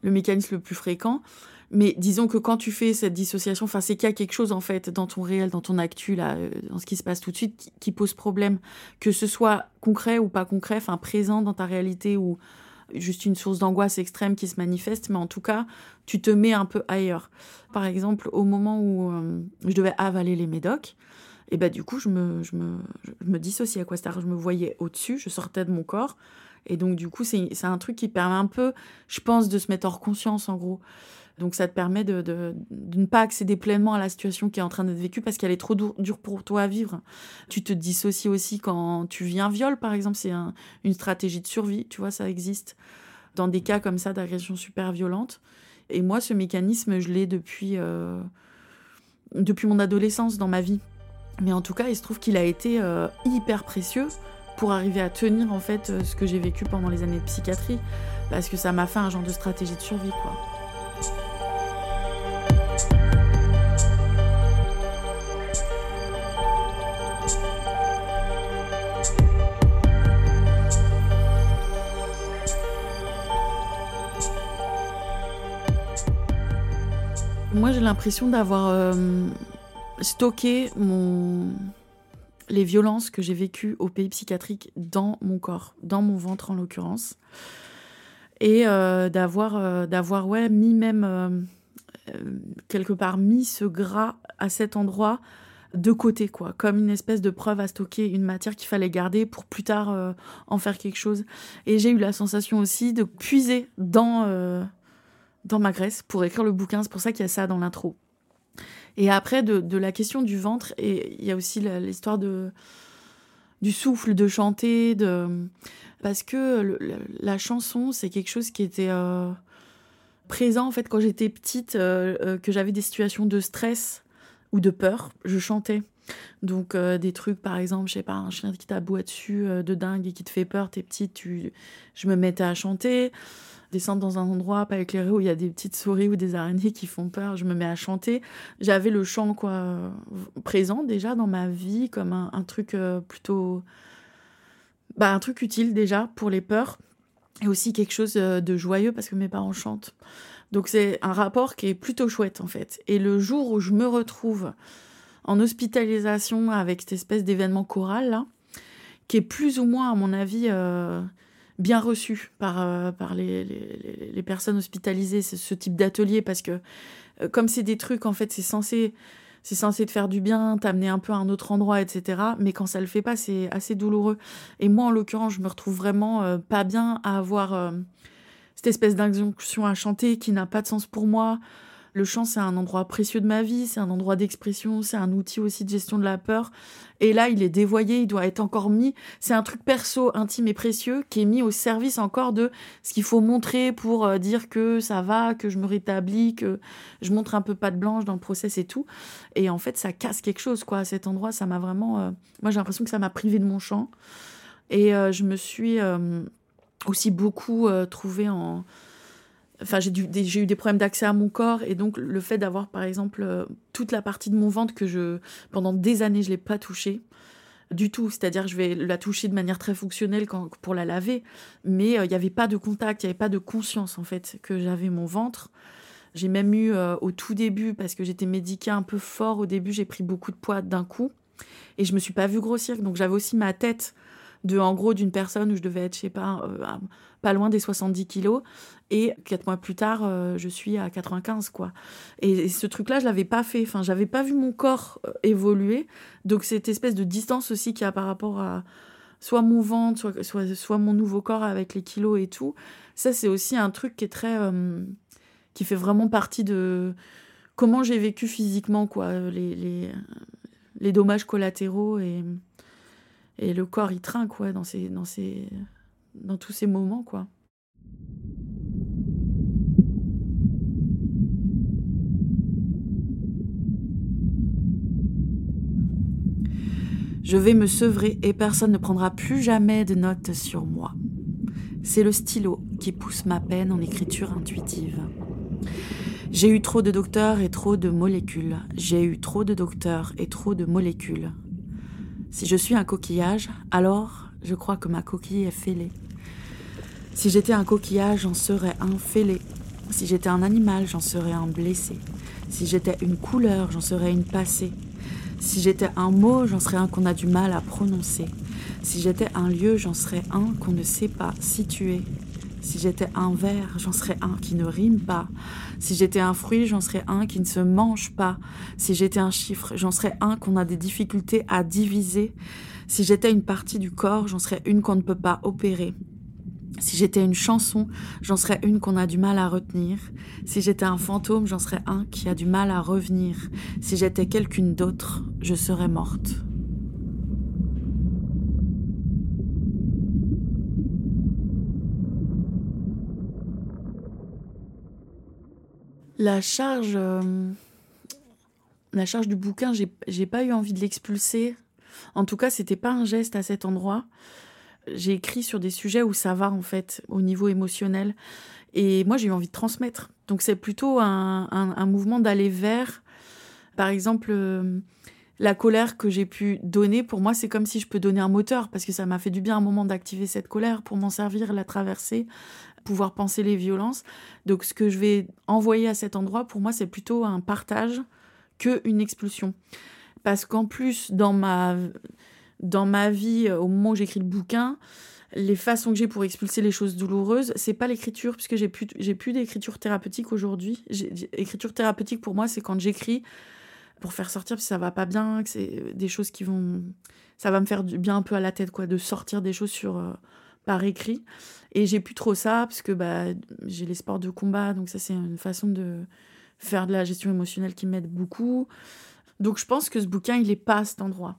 A: le mécanisme le plus fréquent. Mais disons que quand tu fais cette dissociation, enfin, c'est qu'il y a quelque chose en fait dans ton réel, dans ton actu, là, euh, dans ce qui se passe tout de suite, qui, pose problème. Que ce soit concret ou pas concret, enfin, présent dans ta réalité ou juste une source d'angoisse extrême qui se manifeste, mais en tout cas, tu te mets un peu ailleurs. Par exemple, au moment où euh, je devais avaler les médocs, et ben du coup, je me, je me, je me dissociais, quoi. C'est-à-dire, je me voyais au-dessus, je sortais de mon corps, et donc, du coup, c'est un truc qui permet un peu, je pense, de se mettre hors conscience, en gros. Donc, ça te permet de, ne pas accéder pleinement à la situation qui est en train d'être vécue parce qu'elle est trop dure pour toi à vivre. Tu te dissocies aussi quand tu vis un viol, par exemple. C'est une stratégie de survie, tu vois, ça existe. Dans des cas comme ça d'agression super violente. Et moi, ce mécanisme, je l'ai depuis, euh, mon adolescence dans ma vie. Mais en tout cas, il se trouve qu'il a été euh, hyper précieux pour arriver à tenir en fait euh, ce que j'ai vécu pendant les années de psychiatrie parce que ça m'a fait un genre de stratégie de survie quoi. Moi j'ai l'impression d'avoir euh, stocké les violences que j'ai vécues au pays psychiatrique dans mon corps, dans mon ventre en l'occurrence. Et euh, d'avoir, euh, d'avoir ouais, mis même, quelque part, mis ce gras à cet endroit de côté, quoi, comme une espèce de preuve à stocker une matière qu'il fallait garder pour plus tard en faire quelque chose. Et j'ai eu la sensation aussi de puiser dans, dans ma graisse pour écrire le bouquin. C'est pour ça qu'il y a ça dans l'intro. Et après, de, la question du ventre, et il y a aussi l'histoire de du souffle, de chanter, de parce que la chanson, c'est quelque chose qui était euh, présent en fait quand j'étais petite, euh, euh, que j'avais des situations de stress ou de peur, je chantais. Donc des trucs par exemple, je sais pas, un chien qui t'aboie dessus de dingue et qui te fait peur, t'es petite, tu... je me mettais à chanter descendre dans un endroit pas éclairé où il y a des petites souris ou des araignées qui font peur, je me mets à chanter. J'avais le chant quoi présent déjà dans ma vie comme un, truc euh, plutôt bah, un truc utile déjà pour les peurs. et aussi quelque chose de joyeux parce que mes parents chantent. Donc c'est un rapport qui est plutôt chouette en fait. Et le jour où je me retrouve en hospitalisation avec cette espèce d'événement choral là, qui est plus ou moins à mon avis euh, bien reçu par, euh, par les, les, les, personnes hospitalisées, ce, ce type d'atelier, parce que euh, comme c'est des trucs, en fait, c'est censé, c'est censé te faire du bien, t'amener un peu à un autre endroit, etc. Mais quand ça le fait pas, c'est assez douloureux. Et moi, en l'occurrence, je me retrouve vraiment pas bien à avoir cette espèce d'injonction à chanter qui n'a pas de sens pour moi. Le chant, c'est un endroit précieux de ma vie, c'est un endroit d'expression, c'est un outil aussi de gestion de la peur. Et là, il est dévoyé, il doit être encore mis. C'est un truc perso, intime et précieux qui est mis au service encore de ce qu'il faut montrer pour euh, dire que ça va, que je me rétablis, que je montre un peu pas de blanche dans le process et tout. Et en fait, ça casse quelque chose, quoi. À cet endroit, ça m'a vraiment. Euh, moi, j'ai l'impression que ça m'a privé de mon chant. Et euh, je me suis aussi beaucoup euh, trouvé en. Enfin, j'ai, eu des problèmes d'accès à mon corps et donc le fait d'avoir par exemple euh, toute la partie de mon ventre que je pendant des années je l'ai pas touchée du tout, c'est-à-dire je vais la toucher de manière très fonctionnelle pour la laver, mais euh, il n'y avait pas de contact, il n'y avait pas de conscience en fait que j'avais mon ventre. J'ai même eu au tout début, parce que j'étais médiquée un peu fort au début, j'ai pris beaucoup de poids d'un coup et je me suis pas vue grossir, donc j'avais aussi ma tête de en gros d'une personne où je devais être, je sais pas, euh, pas loin des 70 kilos. Et quatre mois plus tard, euh, je suis à 95, quoi. Et, ce truc-là, je l'avais pas fait. Enfin, j'avais pas vu mon corps euh, évoluer. Donc, cette espèce de distance aussi qu'il y a par rapport à soit mon ventre, soit, soit, soit, mon nouveau corps avec les kilos et tout. Ça, c'est aussi un truc qui est très. qui fait vraiment partie de comment j'ai vécu physiquement, quoi. Les, les, les dommages collatéraux et et le corps il trinque quoi dans ces dans ces dans tous ces moments quoi. Je vais me sevrer et personne ne prendra plus jamais de notes sur moi. C'est le stylo qui pousse ma peine en écriture intuitive. J'ai eu trop de docteurs et trop de molécules. J'ai eu trop de docteurs et trop de molécules. Si je suis un coquillage, alors je crois que ma coquille est fêlée. Si j'étais un coquillage, j'en serais un fêlé. Si j'étais un animal, j'en serais un blessé. Si j'étais une couleur, j'en serais une passée. Si j'étais un mot, j'en serais un qu'on a du mal à prononcer. Si j'étais un lieu, j'en serais un qu'on ne sait pas situer. Si j'étais un verre, j'en serais un qui ne rime pas. Si j'étais un fruit, j'en serais un qui ne se mange pas. Si j'étais un chiffre, j'en serais un qu'on a des difficultés à diviser. Si j'étais une partie du corps, j'en serais une qu'on ne peut pas opérer. Si j'étais une chanson, j'en serais une qu'on a du mal à retenir. Si j'étais un fantôme, j'en serais un qui a du mal à revenir. Si j'étais quelqu'une d'autre, je serais morte. La charge, euh, la charge du bouquin, j'ai pas eu envie de l'expulser. En tout cas, c'était pas un geste à cet endroit. J'ai écrit sur des sujets où ça va en fait, au niveau émotionnel. Et moi, j'ai eu envie de transmettre. Donc c'est plutôt un, mouvement d'aller vers, par exemple, euh, la colère que j'ai pu donner. Pour moi, c'est comme si je peux donner un moteur, parce que ça m'a fait du bien un moment d'activer cette colère pour m'en servir, la traverser, pouvoir penser les violences. Donc ce que je vais envoyer à cet endroit, pour moi, c'est plutôt un partage que une expulsion. Parce qu'en plus, dans ma, dans ma vie, au moment où j'écris le bouquin, les façons que j'ai pour expulser les choses douloureuses, c'est pas l'écriture, puisque j'ai plus, plus d'écriture thérapeutique aujourd'hui. Écriture thérapeutique, pour moi, c'est quand j'écris pour faire sortir, que ça va pas bien, que c'est des choses qui vont... Ça va me faire du bien un peu à la tête, quoi, de sortir des choses sur... Euh, par écrit. Et j'ai plus trop ça, parce que bah, j'ai les sports de combat, donc ça c'est une façon de faire de la gestion émotionnelle qui m'aide beaucoup. Donc je pense que ce bouquin, il est pas à cet endroit.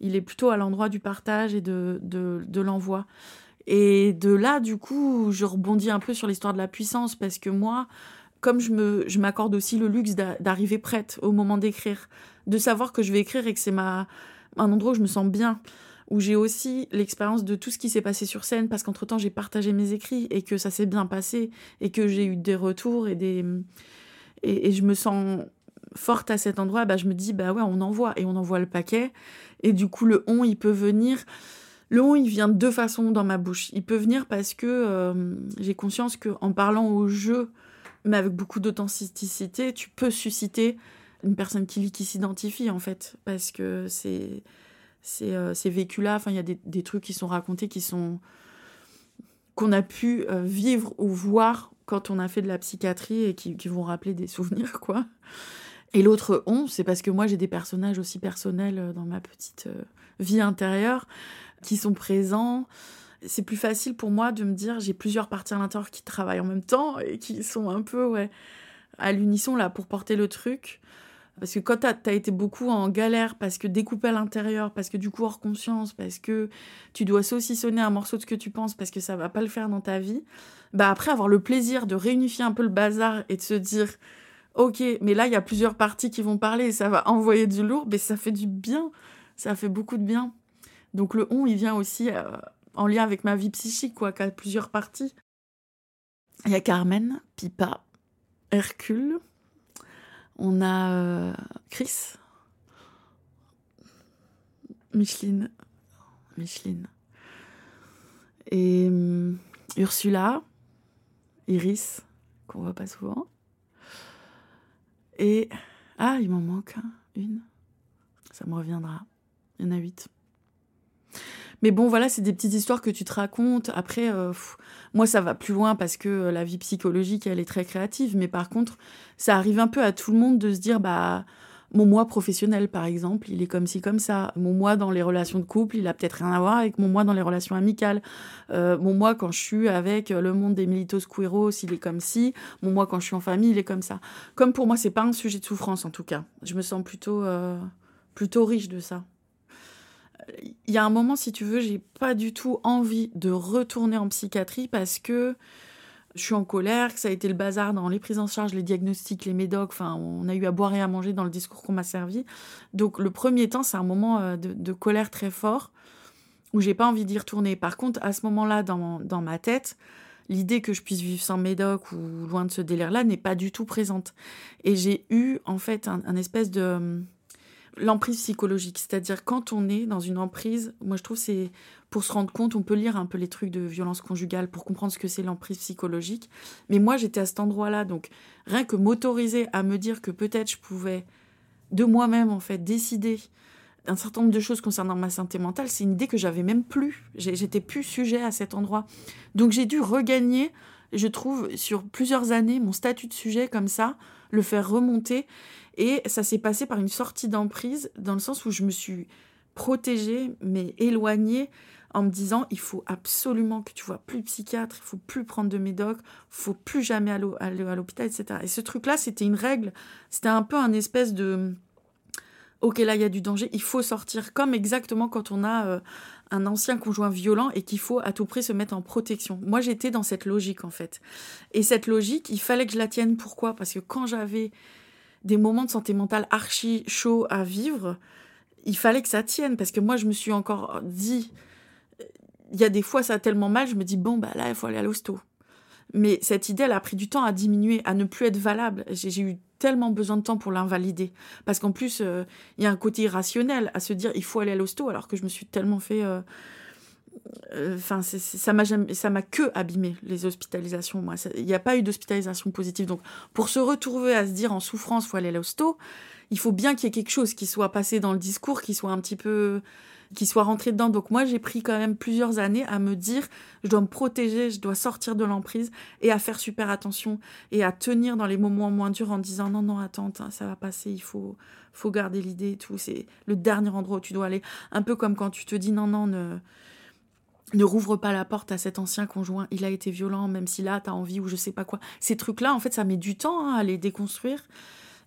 A: Il est plutôt à l'endroit du partage et de, de, l'envoi. Et de là, du coup, je rebondis un peu sur l'histoire de la puissance, parce que moi, comme je me je m'accorde aussi le luxe d'arriver prête au moment d'écrire, de savoir que je vais écrire et que c'est ma un endroit où je me sens bien où j'ai aussi l'expérience de tout ce qui s'est passé sur scène, parce qu'entre-temps, j'ai partagé mes écrits et que ça s'est bien passé et que j'ai eu des retours et des... Et, je me sens forte à cet endroit, bah, je me dis, bah ouais, on envoie et on envoie le paquet. Et du coup, le on, il peut venir Le on, il vient de deux façons dans ma bouche. Il peut venir parce que euh, j'ai conscience qu'en parlant au jeu, mais avec beaucoup d'authenticité, tu peux susciter une personne qui lit, qui s'identifie, en fait. Parce que c'est c'est euh, vécu-là, enfin, il y a des, des, trucs qui sont racontés qui sont qu'on a pu euh, vivre ou voir quand on a fait de la psychiatrie et qui, qui vont rappeler des [laughs] souvenirs, quoi. Et l'autre on, c'est parce que moi j'ai des personnages aussi personnels euh, dans ma petite euh, vie intérieure qui sont présents. C'est plus facile pour moi de me dire j'ai plusieurs parties à l'intérieur qui travaillent en même temps et qui sont un peu ouais, à l'unisson là pour porter le truc. Parce que quand tu as, été beaucoup en galère, parce que découpé à l'intérieur, parce que du coup hors conscience, parce que tu dois saucissonner un morceau de ce que tu penses, parce que ça va pas le faire dans ta vie, bah après avoir le plaisir de réunifier un peu le bazar et de se dire, ok, mais là il y a plusieurs parties qui vont parler, et ça va envoyer du lourd, mais ça fait du bien, ça fait beaucoup de bien. Donc le on, il vient aussi euh, en lien avec ma vie psychique, quoi, qui a plusieurs parties. Il y a Carmen, Pipa, Hercule, on a euh, Chris, Micheline, Micheline, et hum, Ursula, Iris, qu'on voit pas souvent. Et ah, il m'en manque une. Ça me reviendra. Il y en a huit. Mais bon, voilà, c'est des petites histoires que tu te racontes. Après, euh, moi, ça va plus loin parce que euh, la vie psychologique, elle est très créative. Mais par contre, ça arrive un peu à tout le monde de se dire, bah, mon moi professionnel, par exemple, il est comme ci, comme ça. Mon moi dans les relations de couple, il a peut-être rien à voir avec mon moi dans les relations amicales. Euh, mon moi quand je suis avec le monde des militos queeros, il est comme ci. Mon moi quand je suis en famille, il est comme ça. Comme pour moi, c'est pas un sujet de souffrance, en tout cas. Je me sens plutôt, plutôt riche de ça il y a un moment, si tu veux, j'ai pas du tout envie de retourner en psychiatrie parce que je suis en colère, que ça a été le bazar dans les prises en charge, les diagnostics, les médocs. Enfin, on a eu à boire et à manger dans le discours qu'on m'a servi. Donc, le premier temps, c'est un moment euh, de, colère très fort où j'ai pas envie d'y retourner. Par contre, à ce moment-là, dans, dans ma tête, l'idée que je puisse vivre sans médoc ou loin de ce délire-là n'est pas du tout présente. Et j'ai eu, en fait, un espèce de l'emprise psychologique. C'est-à-dire quand on est dans une emprise, moi je trouve c'est pour se rendre compte, on peut lire un peu les trucs de violence conjugale pour comprendre ce que c'est l'emprise psychologique. Mais moi j'étais à cet endroit-là, donc rien que m'autoriser à me dire que peut-être je pouvais de moi-même en fait décider un certain nombre de choses concernant ma santé mentale, c'est une idée que j'avais même plus. J'étais plus sujet à cet endroit. Donc j'ai dû regagner, je trouve, sur plusieurs années, mon statut de sujet comme ça, le faire remonter. Et ça s'est passé par une sortie d'emprise, dans le sens où je me suis protégée, mais éloignée, en me disant il faut absolument que tu vois plus de psychiatre, il faut plus prendre de médoc, il faut plus jamais aller à l'hôpital, etc. Et ce truc-là, c'était une règle, c'était un peu un espèce de ok là il y a du danger, il faut sortir, comme exactement quand on a euh, un ancien conjoint violent et qu'il faut à tout prix se mettre en protection. Moi j'étais dans cette logique en fait. Et cette logique, il fallait que je la tienne. Pourquoi? Parce que quand j'avais des moments de santé mentale archi chauds à vivre, il fallait que ça tienne. Parce que moi, je me suis encore dit, il y a des fois, ça a tellement mal, je me dis, bon, bah là, il faut aller à l'hosto. Mais cette idée, elle a pris du temps à diminuer, à ne plus être valable. J'ai eu tellement besoin de temps pour l'invalider. Parce qu'en plus, euh, il y a un côté irrationnel à se dire, il faut aller à l'hosto, alors que je me suis tellement fait... Euh, euh, enfin, ça m'a ça m'a que abîmé les hospitalisations. Moi, il n'y a pas eu d'hospitalisation positive. Donc, pour se retrouver à se dire en souffrance, faut aller à l'hosto, il faut bien qu'il y ait quelque chose qui soit passé dans le discours, qui soit un petit peu, qui soit rentré dedans. Donc, moi, j'ai pris quand même plusieurs années à me dire, je dois me protéger, je dois sortir de l'emprise et à faire super attention et à tenir dans les moments moins durs en disant non, non, attends, ça va passer, il faut, faut garder l'idée et tout. C'est le dernier endroit où tu dois aller. Un peu comme quand tu te dis non, non, ne ne rouvre pas la porte à cet ancien conjoint, il a été violent, même si là, t'as envie ou je sais pas quoi. Ces trucs-là, en fait, ça met du temps hein, à les déconstruire.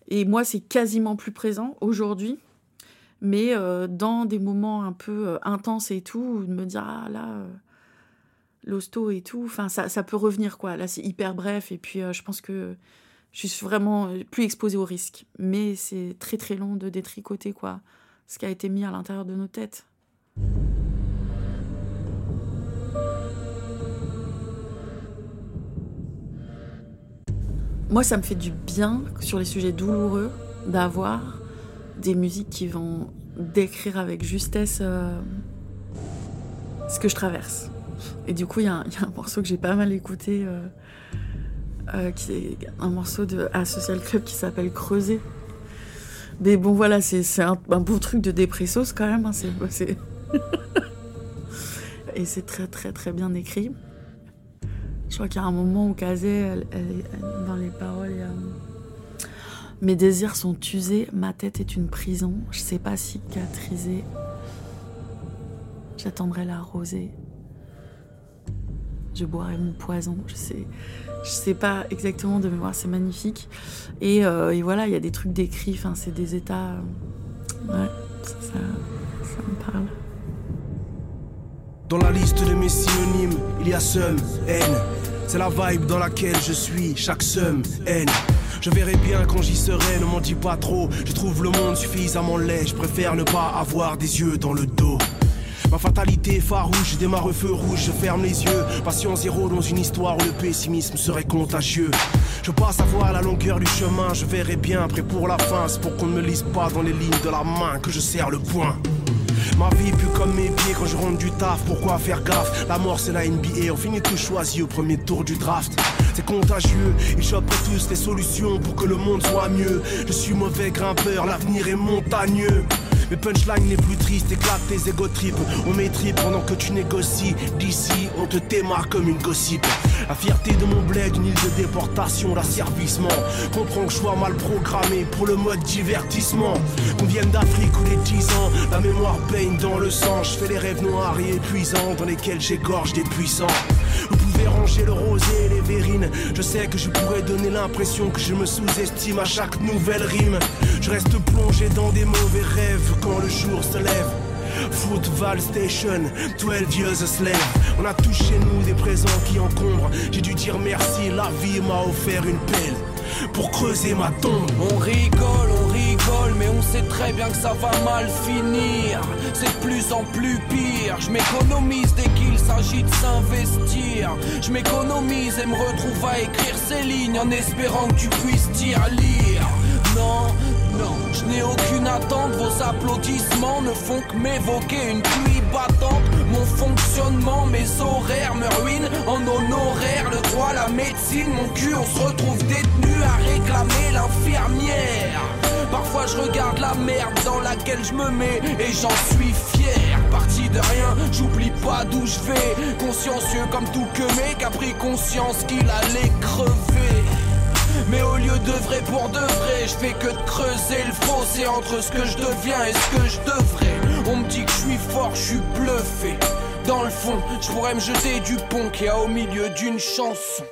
A: Et moi, c'est quasiment plus présent aujourd'hui. Mais euh, dans des moments un peu euh, intenses et tout, de me dire, ah là, euh, l'hosto et tout, enfin, ça, ça, peut revenir, quoi. Là, c'est hyper bref. Et puis, je pense que je suis vraiment plus exposée au risque. Mais c'est très, très long de détricoter, quoi, ce qui a été mis à l'intérieur de nos têtes. Moi, ça me fait du bien sur les sujets douloureux d'avoir des musiques qui vont décrire avec justesse euh, ce que je traverse. Et du coup, il y, a un [laughs] morceau que j'ai pas mal écouté, euh, euh, qui est un morceau de Asocial Club qui s'appelle Creuser. Mais bon, voilà, c'est un, un, beau truc de dépressos quand même. Hein, [laughs] c'est Et c'est très, très, très bien écrit. Je crois qu'il y a un moment où Kazé, dans les paroles, il y a... Mes désirs sont usés, ma tête est une prison, je sais pas cicatriser. J'attendrai la rosée. Je boirai mon poison. Je sais, je sais pas exactement de mémoire, c'est magnifique. Et, euh, et, voilà, il y a des trucs décrits, c'est des états. Euh, ouais, ça, ça, me parle.
O: Dans la liste de mes synonymes, il y a somme, haine. C'est la vibe dans laquelle je suis, chaque somme, haine. Je verrai bien quand j'y serai, ne m'en dis pas trop. Je trouve le monde suffisamment laid, je préfère ne pas avoir des yeux dans le dos. Ma fatalité farouche, démarre feu rouge, je ferme les yeux. Passion zéro dans une histoire où le pessimisme serait contagieux. Je passe à voir la longueur du chemin, je verrai bien après pour la fin. C'est pour qu'on ne me lise pas dans les lignes de la main que je serre le poing. Ma vie pue comme mes pieds quand je rentre du taf, pourquoi faire gaffe? La mort c'est la NBA, on finit tout choisi au premier tour du draft. C'est contagieux, ils chopent tous les solutions pour que le monde soit mieux. Je suis mauvais grimpeur, l'avenir est montagneux mes punchlines les plus tristes éclatent tes égo trips. On m'étripe pendant que tu négocies. D'ici, on te démarre comme une gossip. La fierté de mon bled, une île de déportation, l'asservissement. Comprends que je sois mal programmé pour le mode divertissement. Qu'on vienne d'Afrique ou des 10 ans, la mémoire baigne dans le sang. Je les rêves noirs et épuisants dans lesquels j'égorge des puissants. Pouvez ranger le rosé et les verrines. Je sais que je pourrais donner l'impression que je me sous-estime à chaque nouvelle rime. Je reste plongé dans des mauvais rêves quand le jour se lève. Football Station, 12 years a slave. On a tous chez nous des présents qui encombrent. J'ai dû dire merci, la vie m'a offert une pelle pour creuser ma tombe.
P: On rigole, on rigole, mais on sait très bien que ça va mal finir. C'est de plus en plus pire. Je m'économise dès qu'il s'agit de s'investir. Je m'économise et me retrouve à écrire ces lignes en espérant que tu puisses dire lire. Non, non, je n'ai aucune attente, vos applaudissements ne font que m'évoquer une pluie battante. Fonctionnement, mes horaires me ruinent en honoraire. Le droit, la médecine, mon cul, on se retrouve détenu à réclamer l'infirmière. Parfois je regarde la merde dans laquelle je me mets et j'en suis fier. Parti de rien, j'oublie pas d'où je vais. Consciencieux comme tout que mec a pris conscience qu'il allait crever. Mais au lieu de vrai pour de vrai, je fais que de creuser le fossé entre ce que je deviens et ce que je devrais. On me dit que je suis fort, je suis bluffé. Dans le fond, je pourrais me jeter du pont qui a au milieu d'une chanson.